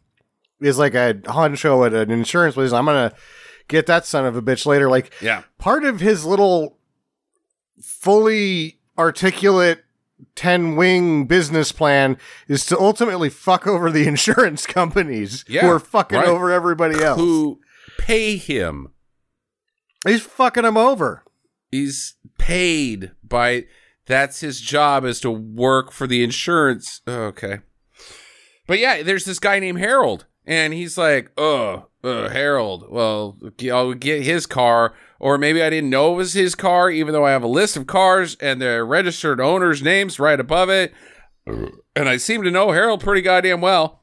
is like a honcho at an insurance place. I'm gonna get that son of a bitch later. Like Yeah. part of his little fully articulate 10 wing business plan is to ultimately fuck over the insurance companies Yeah, who are fucking right. over everybody else. Who pay him? He's fucking them over. He's paid by. That's his job is to work for the insurance. oh, okay, but yeah, there's this guy named Harold, and he's like, "Oh, uh, Harold. Well, I'll get his car, or maybe I didn't know it was his car, even though I have a list of cars and the registered owner's names right above it, and I seem to know Harold pretty goddamn well."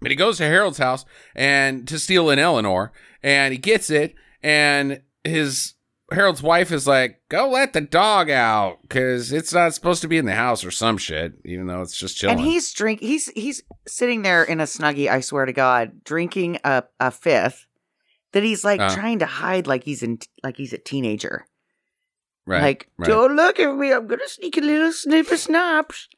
But he goes to Harold's house and to steal an Eleanor, and he gets it, and his Harold's wife is like, "Go let the dog out, because it's not supposed to be in the house or some shit, even though it's just chilling." And he's drink. He's he's sitting there in a snuggie. I swear to God, drinking a a fifth that he's like Uh. trying to hide, like he's in like he's a teenager. right, like, right. don't look at me. I'm gonna sneak a little snip of snaps.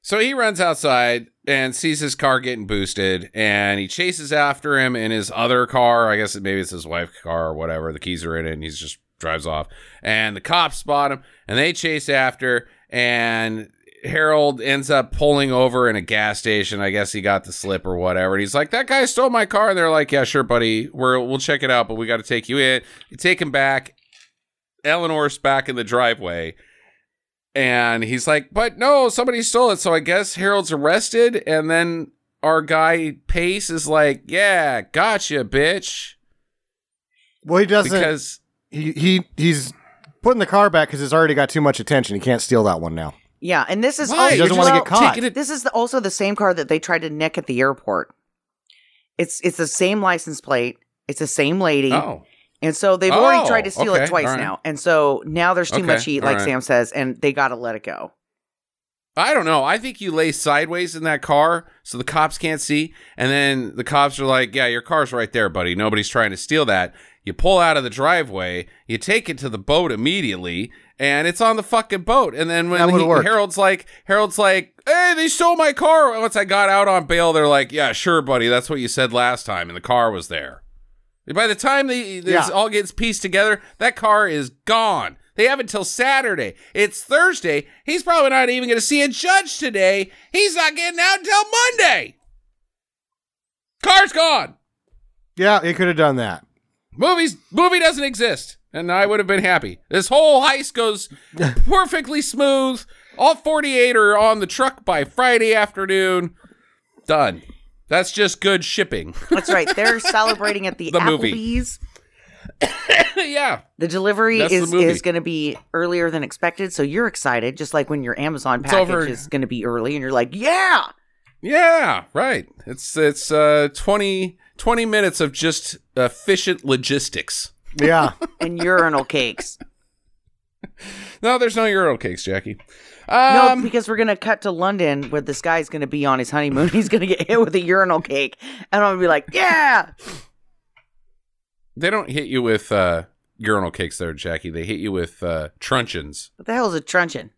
So he runs outside and sees his car getting boosted, and he chases after him in his other car. I guess maybe it's his wife's car or whatever. The keys are in it, and he just drives off. And the cops spot him, and they chase after. And Harold ends up pulling over in a gas station. I guess he got the slip or whatever. And he's like, "That guy stole my car." And they're like, "Yeah, sure, buddy. We're we'll check it out, but we got to take you in." You take him back. Eleanor's back in the driveway. And he's like, but no, somebody stole it. So I guess Harold's arrested. And then our guy Pace is like, yeah, gotcha, bitch. Well, he doesn't. Because he, he He's putting the car back because it's already got too much attention. He can't steal that one now. Yeah, and this is Why? also He doesn't wanna get caught. taking it- This is the, also the same car that they tried to nick at the airport. It's it's the same license plate. It's the same lady. oh, And so they've Oh, already tried to oh, steal okay, it twice all right. now. And so now there's too Okay, much heat, like right. Sam says, and they got to let it go. I don't know. I think you lay sideways in that car so the cops can't see. And then the cops are like, yeah, your car's right there, buddy. Nobody's trying to steal that. You pull out of the driveway, you take it to the boat immediately, and it's on the fucking boat. And then when That would've he- Harold's like, Harold's like, hey, they stole my car. Once I got out on bail, they're like, yeah, sure, buddy. That's what you said last time. And the car was there. By the time they, this Yeah. all gets pieced together, that car is gone. They have until Saturday. It's Thursday. He's probably not even going to see a judge today. He's not getting out until Monday. Car's gone. Yeah, he could have done that. Movies movie doesn't exist, and I would have been happy. This whole heist goes perfectly smooth. All 48 are on the truck by Friday afternoon. Done. That's just good shipping. That's right. They're celebrating at the, The movie. Applebee's. yeah. The delivery That's is movie. is going to be earlier than expected, so you're excited, just like when your Amazon It's over- package is going to be early, and you're like, "Yeah!" Yeah, right. It's it's uh 20 20 minutes of just efficient logistics. Yeah. And urinal cakes. No, there's no urinal cakes, Jackie. No, Um, because we're going to cut to London, where this guy's going to be on his honeymoon. He's going to get hit with a urinal cake, and I'm going to be like, "Yeah!" they don't hit you with uh urinal cakes there, Jackie. They hit you with uh truncheons. What the hell is a truncheon?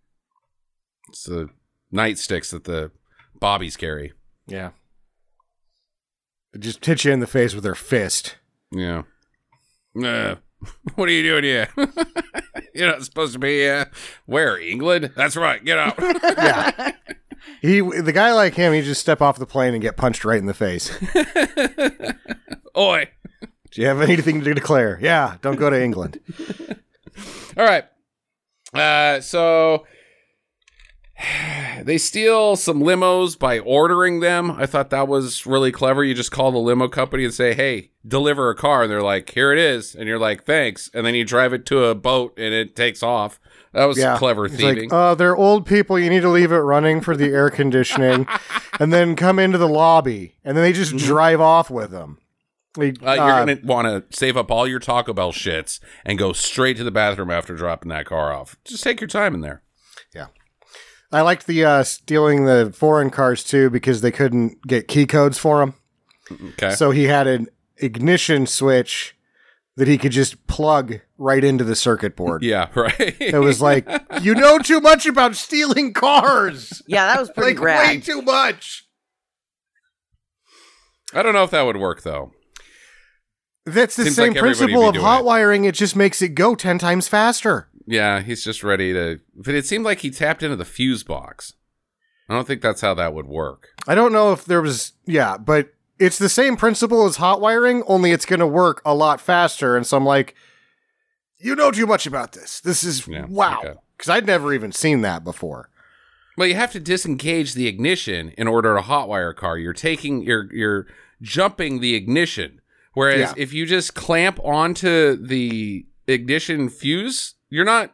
It's the nightsticks that the bobbies carry. Yeah. They Just hit you in the face with their fist. Yeah. Uh, what are you doing here? You're not supposed to be here. where England. That's right. Get out. Yeah. he the guy like him, he just step off the plane and get punched right in the face. Oi. Do you have anything to declare? Yeah, don't go to England. All right. Uh, so they steal some limos by ordering them. I thought that was really clever. You just call the limo company and say, "Hey, deliver a car," and they're like, "Here it is," and you're like, "Thanks," and then you drive it to a boat and it takes off. That was Yeah. clever thieving. like, uh, they're old people. You need to leave it running for the air conditioning, and then come into the lobby, and then they just drive off with them. Like, uh, you're uh, gonna want to save up all your Taco Bell shits and go straight to the bathroom after dropping that car off. Just take your time in there. I liked the uh, stealing the foreign cars too because they couldn't get key codes for them. Okay. So he had an ignition switch that he could just plug right into the circuit board. yeah. Right. It was like, you know too much about stealing cars. Yeah, that was pretty Like way too much. I don't know if that would work though. That's the Seems same like principle of doing hot it. wiring. It just makes it go 10 times faster. Yeah, he's just ready to. But it seemed like he tapped into the fuse box. I don't think that's how that would work. I don't know if there was, yeah, but it's the same principle as hot wiring, only it's going to work a lot faster. And so I'm like, you know too much about this. This is Yeah, wow. okay. Because I'd never even seen that before. Well, you have to disengage the ignition in order to hotwire a car. You're taking, you're you're jumping the ignition. Whereas Yeah. if you just clamp onto the ignition fuse, you're not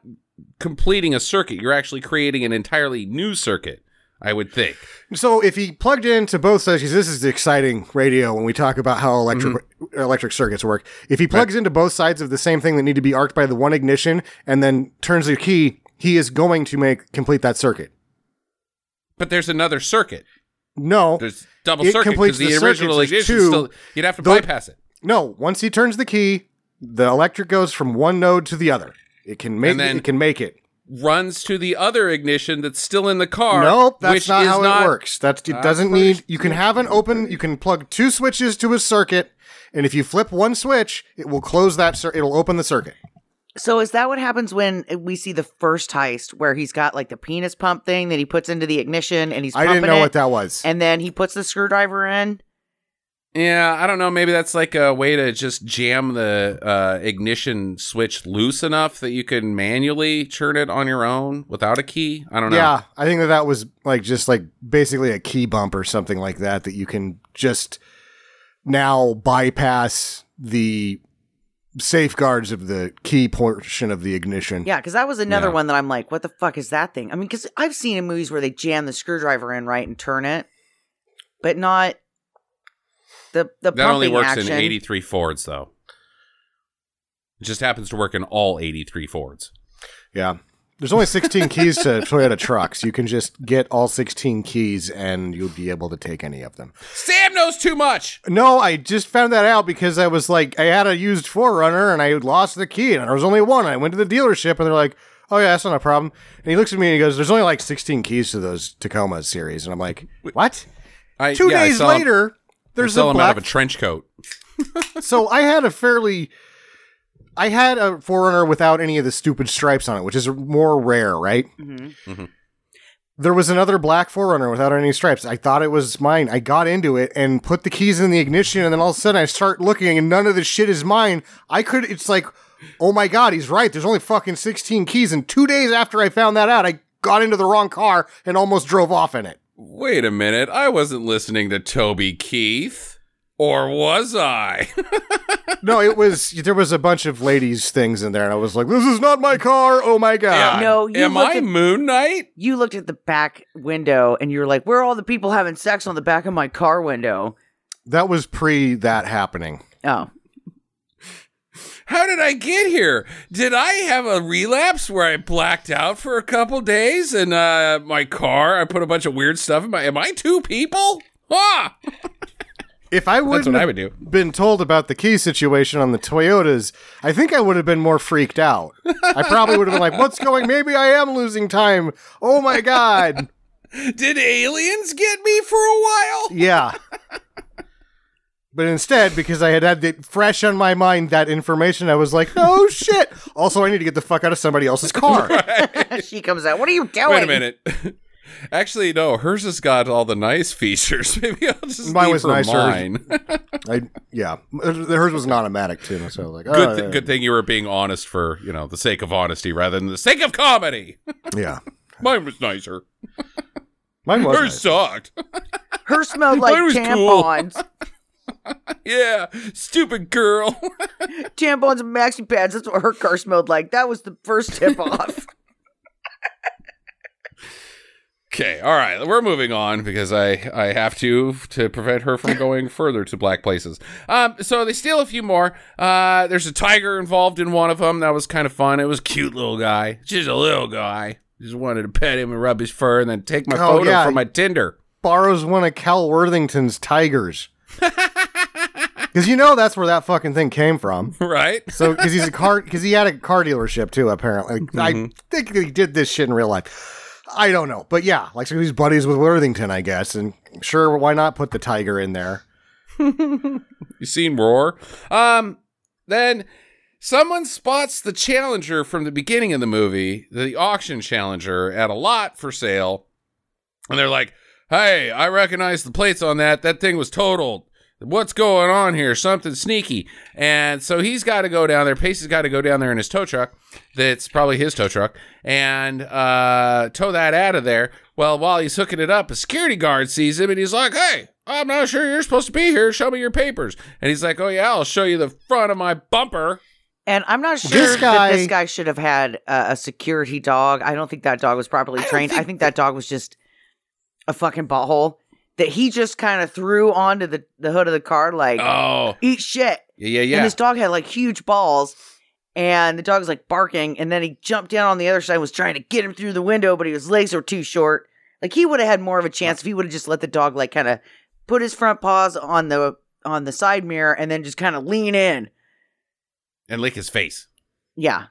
completing a circuit. You're actually creating an entirely new circuit. I would think. So if he plugged into both sides, 'cause this is the exciting radio when we talk about how electric mm-hmm. electric circuits work. If he plugs into both sides of the same thing that need to be arced by the one ignition and then turns the key, he is going to make complete that circuit. But there's another circuit. No, There's double It circuit because the, the original ignition two. still. You'd have to Tho- bypass it. no. Once he turns the key, the electric goes from one node to the other. It can make And then- it can make it. Runs to the other ignition that's still in the car. Nope, that's which not is how not- it works. That's it Uh, doesn't first- need. You can have an open. You can plug two switches to a circuit, and if you flip one switch, it will close that. Cir- it'll open the circuit. So is that what happens when we see the first heist where he's got like the penis pump thing that he puts into the ignition and he's I didn't know it, what that was. and then he puts the screwdriver in? Yeah, I don't know. Maybe that's like a way to just jam the uh, ignition switch loose enough that you can manually turn it on your own without a key. I don't know. Yeah, I think that that was like just like basically a key bump or something like that that you can just now bypass the safeguards of the key portion of the ignition. Yeah, because that was another Yeah. one that I'm like, what the fuck is that thing? I mean, because I've seen in movies where they jam the screwdriver in right and turn it, but not the the that only works action. in 83 Fords, though. It just happens to work in all 83 Fords. Yeah. There's only 16 keys to Toyota trucks. You can just get all 16 keys and you'll be able to take any of them. Sam knows too much. No, I just found that out because I was like, I had a used 4Runner and I lost the key and there was only one. I went to the dealership and they're like, oh yeah, that's not a problem. And he looks at me and he goes, there's only like 16 keys to those Tacoma series. And I'm like, what? I, Two yeah, days saw later, I there's sell a him out of a trench coat. so I had a fairly. I had a 4Runner without any of the stupid stripes on it, which is more rare, right? Mhm. There was another black 4Runner without any stripes. I thought it was mine. I got into it and put the keys in the ignition, and then all of a sudden I start looking, and none of the shit is mine. I could. It's like, oh my god, he's right. There's only fucking 16 keys, and two days after I found that out, I got into the wrong car and almost drove off in it. Wait a minute. I wasn't listening to Toby Keith. Or was I? No, it was there was a bunch of ladies things in there, and I was like, this is not my car. Oh my god. No, you Am looked I at- Moon Knight? You looked at the back window and you were like, where are all the people having sex on the back of my car window? That was pre that happening. Oh, How did I get here? Did I have a relapse where I blacked out for a couple days and uh, my car? I put a bunch of weird stuff in my. Am I two people? Ah, If I wouldn't I have would do. been told about the key situation on the Toyotas, I think I would have been more freaked out. I probably would have been like, "What's going? Maybe I am losing time. Oh my god!" Did aliens get me for a while? Yeah. But instead, because I had had it fresh on my mind that information, I was like, "Oh shit!" Also, I need to get the fuck out of somebody else's car. she comes out. What are you doing? Wait a minute. Actually, no. Hers has got all the nice features. Maybe I'll just Mine leave was her nicer. mine. I yeah, hers was an automatic too. So I was like, good, oh, th- good thing you were being honest for you know the sake of honesty rather than the sake of comedy. yeah. Mine was nicer. Mine was. Hers nice. sucked. Hers smelled like Mine was cool. Tampons. Yeah, stupid girl. tampons and maxi pads. That's what her car smelled like. That was the first tip off. Okay, all right, we're moving on because I I have to to prevent her from going further to black places. Um, so they steal a few more. Uh, there's a tiger involved in one of them. That was kind of fun. It was a cute little guy, just a little guy. Just wanted to pet him and rub his fur and then take my Oh, photo yeah. from my Tinder. borrows one of Cal Worthington's tigers. Because you know that's where that fucking thing came from. Right? So because he's a car, because he had a car dealership too. Apparently, I think he did this shit in real life. I don't know, but yeah, like so he's buddies with Worthington, I guess, and sure, why not put the tiger in there? You seen Roar? Um, then Someone spots the Challenger from the beginning of the movie, the auction Challenger, at a lot for sale. And they're like, hey, I recognize the plates on that. That thing was totaled. What's going on here? Something sneaky. And so he's got to go down there. Pace has got to go down there in his tow truck. That's probably his tow truck. And uh, tow that out of there. Well, while he's hooking it up, a security guard sees him and he's like, hey, I'm not sure you're supposed to be here. Show me your papers. And he's like, oh, yeah, I'll show you the front of my bumper. And I'm not sure This guy- that this guy should have had uh, a security dog. I don't think that dog was properly trained. I think that dog was just a fucking butthole that he just kind of threw onto the, the hood of the car, like, Oh, eat shit. yeah, yeah, yeah. And this dog had like huge balls. And the dog was like barking. And then he jumped down on the other side and was trying to get him through the window, but his legs were too short. Like he would have had more of a chance if he would have just let the dog like kind of put his front paws on the on the side mirror and then just kind of lean in. and lick his face. Yeah.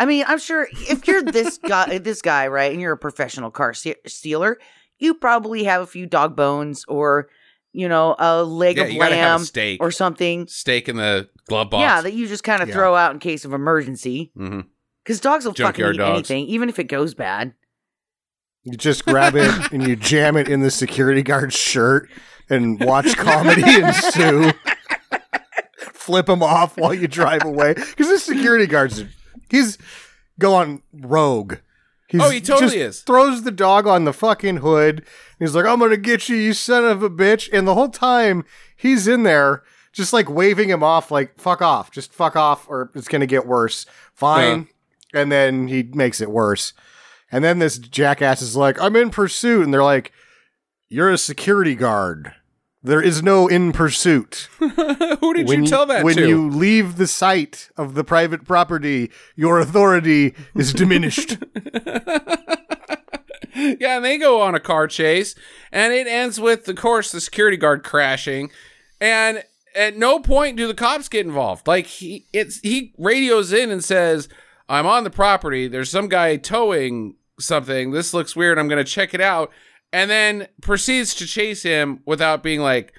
I mean, I'm sure if you're this guy, this guy, right, and you're a professional car stealer, you probably have a few dog bones or, you know, a leg Yeah, of you gotta have a lamb steak. or something. Steak in the glove box. Yeah, that you just kind of Yeah. throw out in case of emergency. Mm-hmm. Because dogs will fucking eat dogs. anything, even if it goes bad. You just grab it and you jam it in the security guard's shirt and watch comedy ensue. Flip him off while you drive away because this security guard's he's going rogue. He's Oh, he totally is. Throws the dog on the fucking hood. He's like, "I'm gonna get you, you son of a bitch!" And the whole time he's in there, just like waving him off, like "fuck off, just fuck off, or it's gonna get worse." Fine. Uh-huh. And then he makes it worse. And then this jackass is like, I'm in pursuit. And they're like, You're a security guard. There is no in pursuit. Who did when you tell that when to? When you leave the site of the private property, your authority is diminished. yeah, and they go on a car chase, and it ends with, of course, the security guard crashing, and at no point do the cops get involved. Like he, it's he radios in and says, "I'm on the property. There's some guy towing something. This looks weird. I'm gonna check it out," and then proceeds to chase him without being like,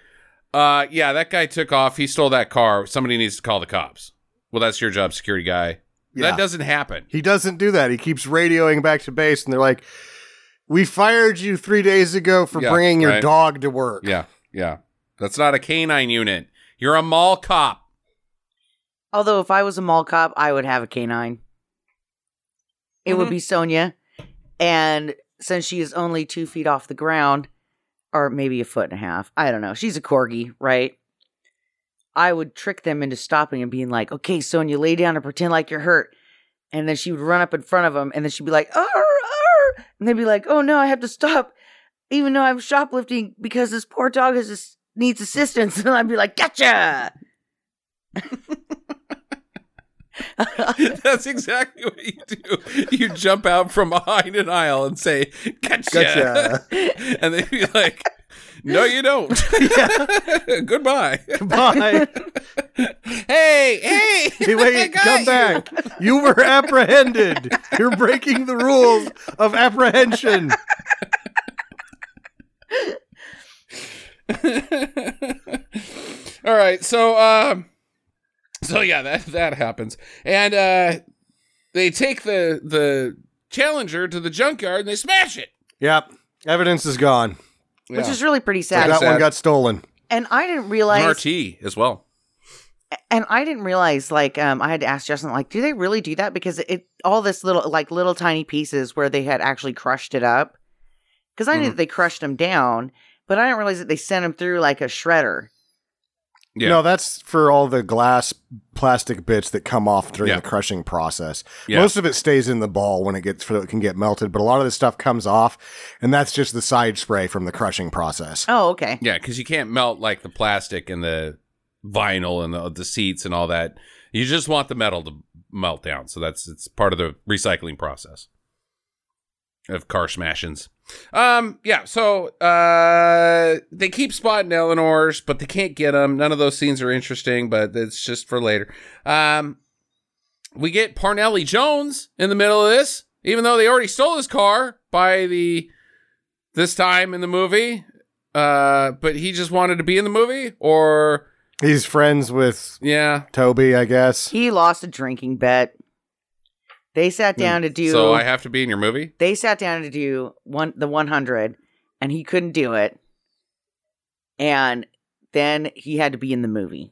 "Uh, yeah, that guy took off. He stole that car. Somebody needs to call the cops." Well, that's your job, security guy. Yeah. That doesn't happen. He doesn't do that. He keeps radioing back to base, and they're like, "We fired you three days ago for Yeah, bringing your right. dog to work." Yeah, yeah. That's not a canine unit. You're a mall cop. Although if I was a mall cop, I would have a canine. It would Mhm. be Sonia, and since she is only two feet off the ground, or maybe a foot and a half, I don't know. She's a corgi, right? I would trick them into stopping and being like, "Okay, Sonia, lay down and pretend like you're hurt." And then she would run up in front of them, and then she'd be like, "Arr, arr," and they'd be like, "Oh no, I have to stop, even though I'm shoplifting because this poor dog is needs assistance." And I'd be like, "Gotcha." That's exactly what you do. You jump out from behind an aisle and say, "Gotcha,", Gotcha. and they'd be like, "No, you don't. Goodbye." Bye. Hey, hey, Hey, I wait, got come you. back. You were apprehended. You're breaking the rules of apprehension. All right, so um, so yeah, that that happens, and uh, they take the the Challenger to the junkyard and they smash it. Yep. Evidence is gone. Which is really pretty sad. that sad. one got stolen. and I didn't realize RT as well. and I didn't realize like um I had to ask Justin like do they really do that because it all this little like little tiny pieces where they had actually crushed it up because I knew Mhm. that they crushed them down but I didn't realize that they sent them through like a shredder. Yeah. No, that's for all the glass plastic bits that come off during Yeah. the crushing process. Yeah. Most of it stays in the ball when it gets so it can get melted, but a lot of the stuff comes off, and that's just the side spray from the crushing process. Oh okay. Yeah, because you can't melt like the plastic and the vinyl and the, the seats and all that. You just want the metal to melt down. So that's it's part of the recycling process of car smashings. Um, yeah. So uh, they keep spotting Eleanor's, but they can't get them. None of those scenes are interesting, but it's just for later. Um, we get Parnelli Jones in the middle of this, even though they already stole his car by the this time in the movie uh, but he just wanted to be in the movie, or He's friends with Yeah. Toby, I guess. He lost a drinking bet. They sat down to do. So I have to be in your movie? they sat down to do one the 100, and he couldn't do it. And then he had to be in the movie.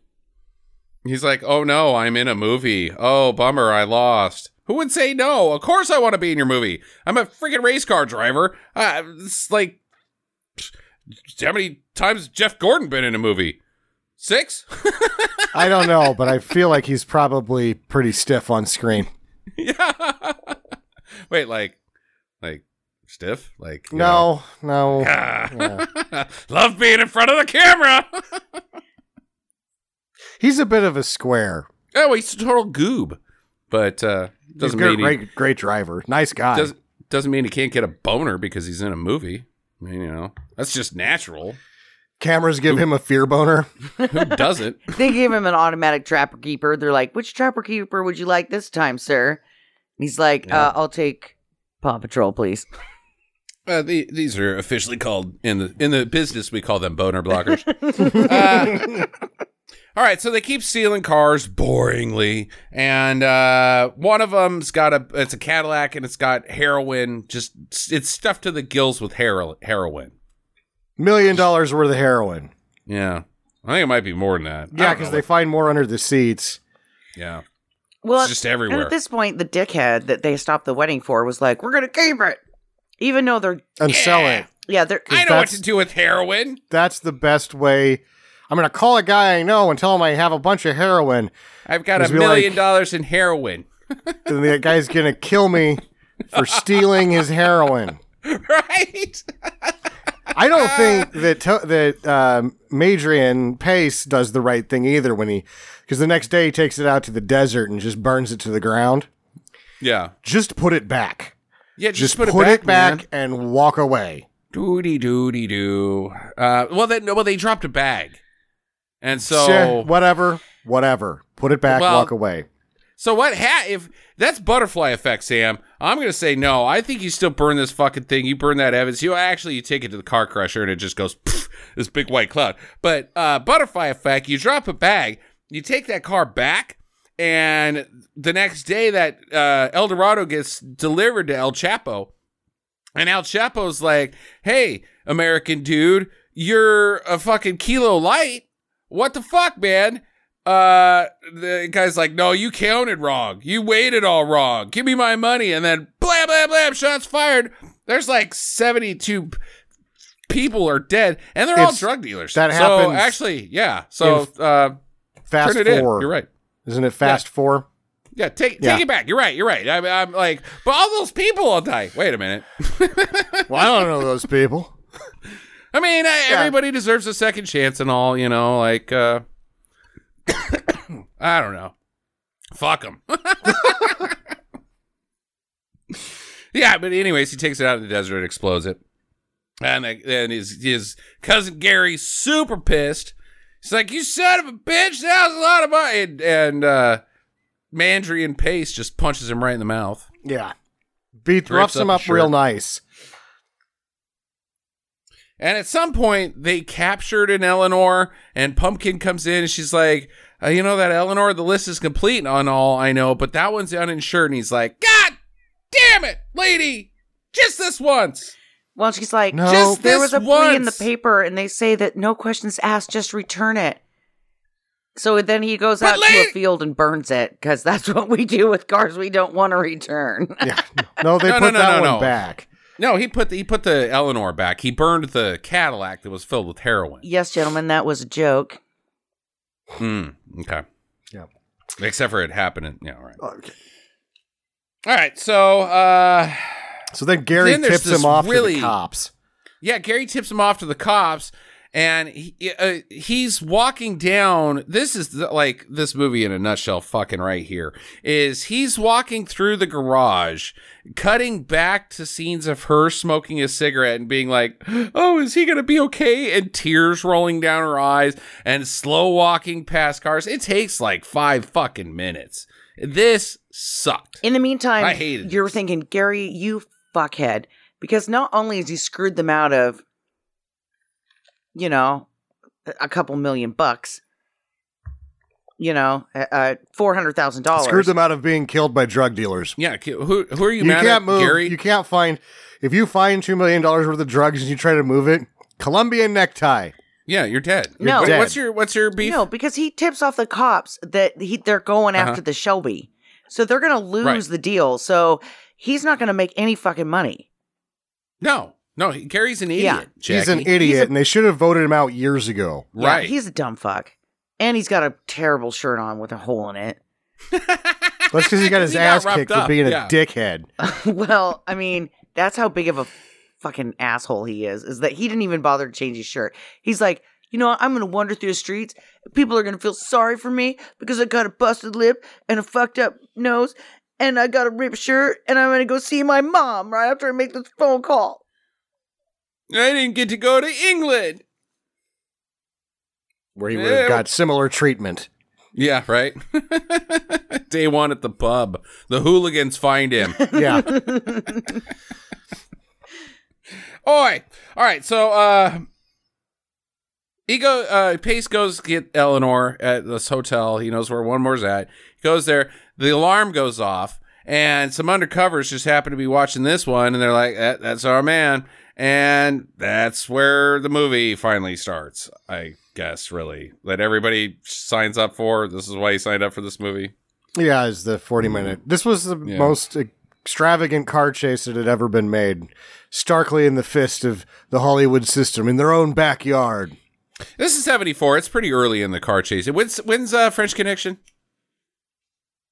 He's like, oh no, I'm in a movie. Oh, bummer, I lost. Who would say no? Of course I want to be in your movie. I'm a freaking race car driver. Uh, it's like, how many times has Jeff Gordon been in a movie? Six? I don't know, but I feel like he's probably pretty stiff on screen. Yeah. Wait, like, like stiff? Like you know? No, no. Ah. Love being in front of the camera. He's a bit of a square. oh, he's a total goob, but uh, doesn't mean he, great, great driver. Nice guy. does, doesn't mean he can't get a boner because he's in a movie. I mean, you know, that's just natural. Cameras give him a fear boner. Who doesn't? They gave him an automatic trapper keeper. They're like, "Which trapper keeper would you like this time, sir?" And he's like, Yeah. uh, "I'll take Paw Patrol, please." Uh, the, these are officially called in the in the business. We call them boner blockers. Uh, all right, so they keep stealing cars boringly, and uh, one of them's got a it's a Cadillac and it's got heroin. Just it's stuffed to the gills with hero, heroin. Million dollars worth of heroin. Yeah, I think it might be more than that. Yeah, because they find more under the seats. yeah, Well, it's just and everywhere. at this point, the dickhead that they stopped the wedding for was like, "We're gonna keep it," even though they're And sell Yeah. it. yeah they're I know what to do with heroin. That's the best way. I'm going to call a guy I know and tell him I have a bunch of heroin. I've got a million like- dollars in heroin. And the guy's going to kill me for stealing his heroin. right? I don't think that to- that um, Maindrian Pace does the right thing either when he, because the next day he takes it out to the desert and just burns it to the ground. Yeah. Just put it back. Yeah, Just, just, put, put, it back, it back and walk away. Doody doody doo. Uh, well, then, well, they dropped a bag, and so Sure, whatever, whatever. Put it back, Well- walk away. So what? Ha- if that's butterfly effect, Sam, I'm gonna say no. I think you still burn this fucking thing. You burn that Evans. You actually you take it to the car crusher and it just goes pff, this big white cloud. But uh, butterfly effect, you drop a bag, you take that car back, and the next day that uh, El Dorado gets delivered to El Chapo, and El Chapo's like, "Hey, American dude, you're a fucking kilo light. What the fuck, man?" Uh, the guy's like, "No, you counted wrong. You weighed it all wrong. Give me my money." And then blam, blam, blam, shots fired. There's like 72 people are dead, and they're all drug dealers. that so happens actually, yeah. So uh, Fast turn it four. in. You're right. Isn't it fast four? Yeah, take Yeah. take it back. You're right. You're right. I'm, I'm like, but all those people will die. Wait a minute. Well, I don't know those people. I mean, I, everybody deserves a second chance and all, you know, like, uh, I don't know. Fuck him. yeah, but anyways, he takes it out in the desert and explodes it. And then his, his cousin Gary's super pissed. He's like, you son of a bitch, that was a lot of money. And, and uh, Maindrian Pace just punches him right in the mouth. Yeah. beats roughs him the up real nice. And at some point, they captured an Eleanor, and Pumpkin comes in, and she's like, uh, "You know that Eleanor, the list is complete on all I know, but that one's uninsured." And he's like, "God damn it, lady, just this once." Well, she's like, No. Just there was a plea in the paper, and they say that no questions asked, just return it. So then he goes But out to lady- a field and burns it because that's what we do with cars we don't want to return. Yeah. No, they No, put no, no, that no, one no. back. No, he put the, he put the Eleanor back. He burned the Cadillac that was filled with heroin. yes, gentlemen, that was a joke. Hmm. Okay. Yeah. Except for it happening. Yeah. All right. Okay. All right. So, uh, So then Gary Then tips him off to really- the cops. Yeah, Gary tips him off to the cops, and he, uh, he's walking down. This is the, like this movie in a nutshell. Fucking right here is he's walking through the garage, cutting back to scenes of her smoking a cigarette and being like, "Oh, is he gonna be okay?" And tears rolling down her eyes, and slow walking past cars. It takes like five fucking minutes. This sucked. In the meantime, I hated you're this. thinking, Gary, you fuckhead. Because not only has he screwed them out of, you know, a couple million bucks, you know, uh, four hundred thousand dollars. Screwed them out of being killed by drug dealers. Yeah, who who are you, You mad can't at, move. Gary? You can't find. If you find two million dollars worth of drugs and you try to move it, Colombian necktie. yeah, you're dead. No. What- Dead. what's your what's your beef? No, because he tips off the cops that he they're going Uh-huh. after the Shelby, so they're gonna lose Right. the deal. So he's not gonna make any fucking money. no, no. he- Gary's an idiot. Yeah. He's an idiot, He's a- and they should have voted him out years ago. Yeah, Right. he's a dumb fuck, and he's got a terrible shirt on with a hole in it. That's because he got his He ass roughed kicked up, for being yeah. a dickhead. well, I mean, that's how big of a fucking asshole he is. Is that he didn't even bother to change his shirt. He's like, you know, what? I'm gonna wander through the streets. People are gonna feel sorry for me because I got a busted lip and a fucked up nose, and I got a ripped shirt, and I'm gonna go see my mom right after I make this phone call. I didn't get to go to England. Where he would have got similar treatment. Yeah, right. Day one at the pub. The hooligans find him. Yeah. Oi! All right, so uh he go uh Pace goes to get Eleanor at this hotel. He knows where one more's at. He goes there, the alarm goes off, and some undercovers just happen to be watching this one, and they're like, that, that's our man. And that's where the movie finally starts, I guess, really. That everybody signs up for. This is why he signed up for this movie. yeah, is the 40 minute. This was the Yeah. most extravagant car chase that had ever been made. Starkly in the fist of the Hollywood system in their own backyard. This is 74. It's pretty early in the car chase. When's, when's uh, French Connection?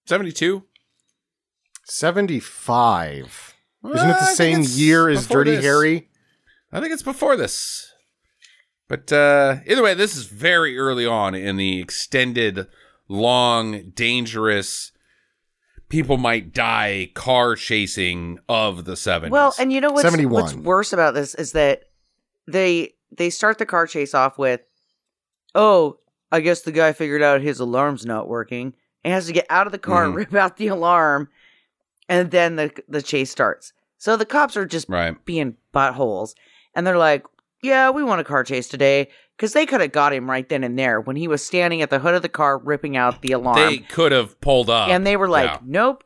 72? 75. Isn't it Uh, the same year as Dirty this. Harry? I think it's before this. But uh, either way, this is very early on in the extended, long, dangerous, people might die car chasing of the 70s. Well, and you know what's, 71. what's worse about this is that they they start the car chase off with, "Oh, I guess the guy figured out his alarm's not working." And has to get out of the car and Mhm. rip out the alarm, and then the the chase starts. So the cops are just right. being buttholes, and they're like, "Yeah, we want a car chase today." Because they could have got him right then and there when he was standing at the hood of the car ripping out the alarm. They could have pulled up. And they were like, Yeah. nope.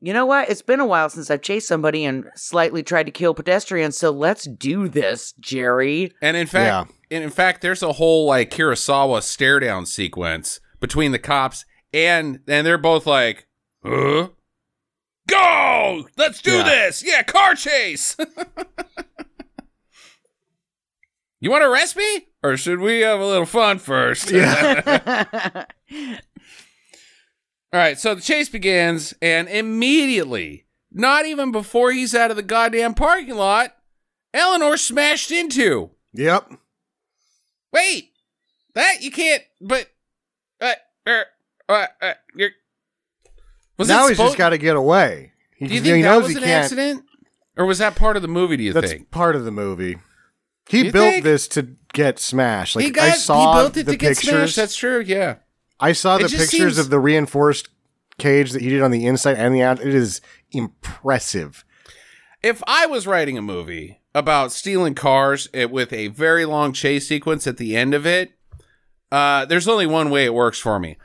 You know what? It's been a while since I've chased somebody and slightly tried to kill pedestrians, so let's do this, Jerry. And in fact, and in fact, there's a whole like Kurosawa stare down sequence between the cops and and they're both like, "Huh? Go! Let's do Yeah. this! Yeah, car chase!" you want to arrest me, or should we have a little fun first? Yeah. All right, so the chase begins, and immediately, not even before he's out of the goddamn parking lot, Eleanor smashed into. Yep. Wait, that you can't. But uh, uh, uh, uh you're. Was now he's supposed- just got to get away. He, Do you he think that was an accident, or was that part of the movie? Do you That's think? part of the movie. He You built think? this to get smashed. Like he got. I saw he built it the to get smashed. That's true. Yeah. I saw It the pictures seems- of the reinforced cage that he did on the inside and the out. It is impressive. If I was writing a movie about stealing cars eh, with a very long chase sequence at the end of it, uh, there's only one way it works for me.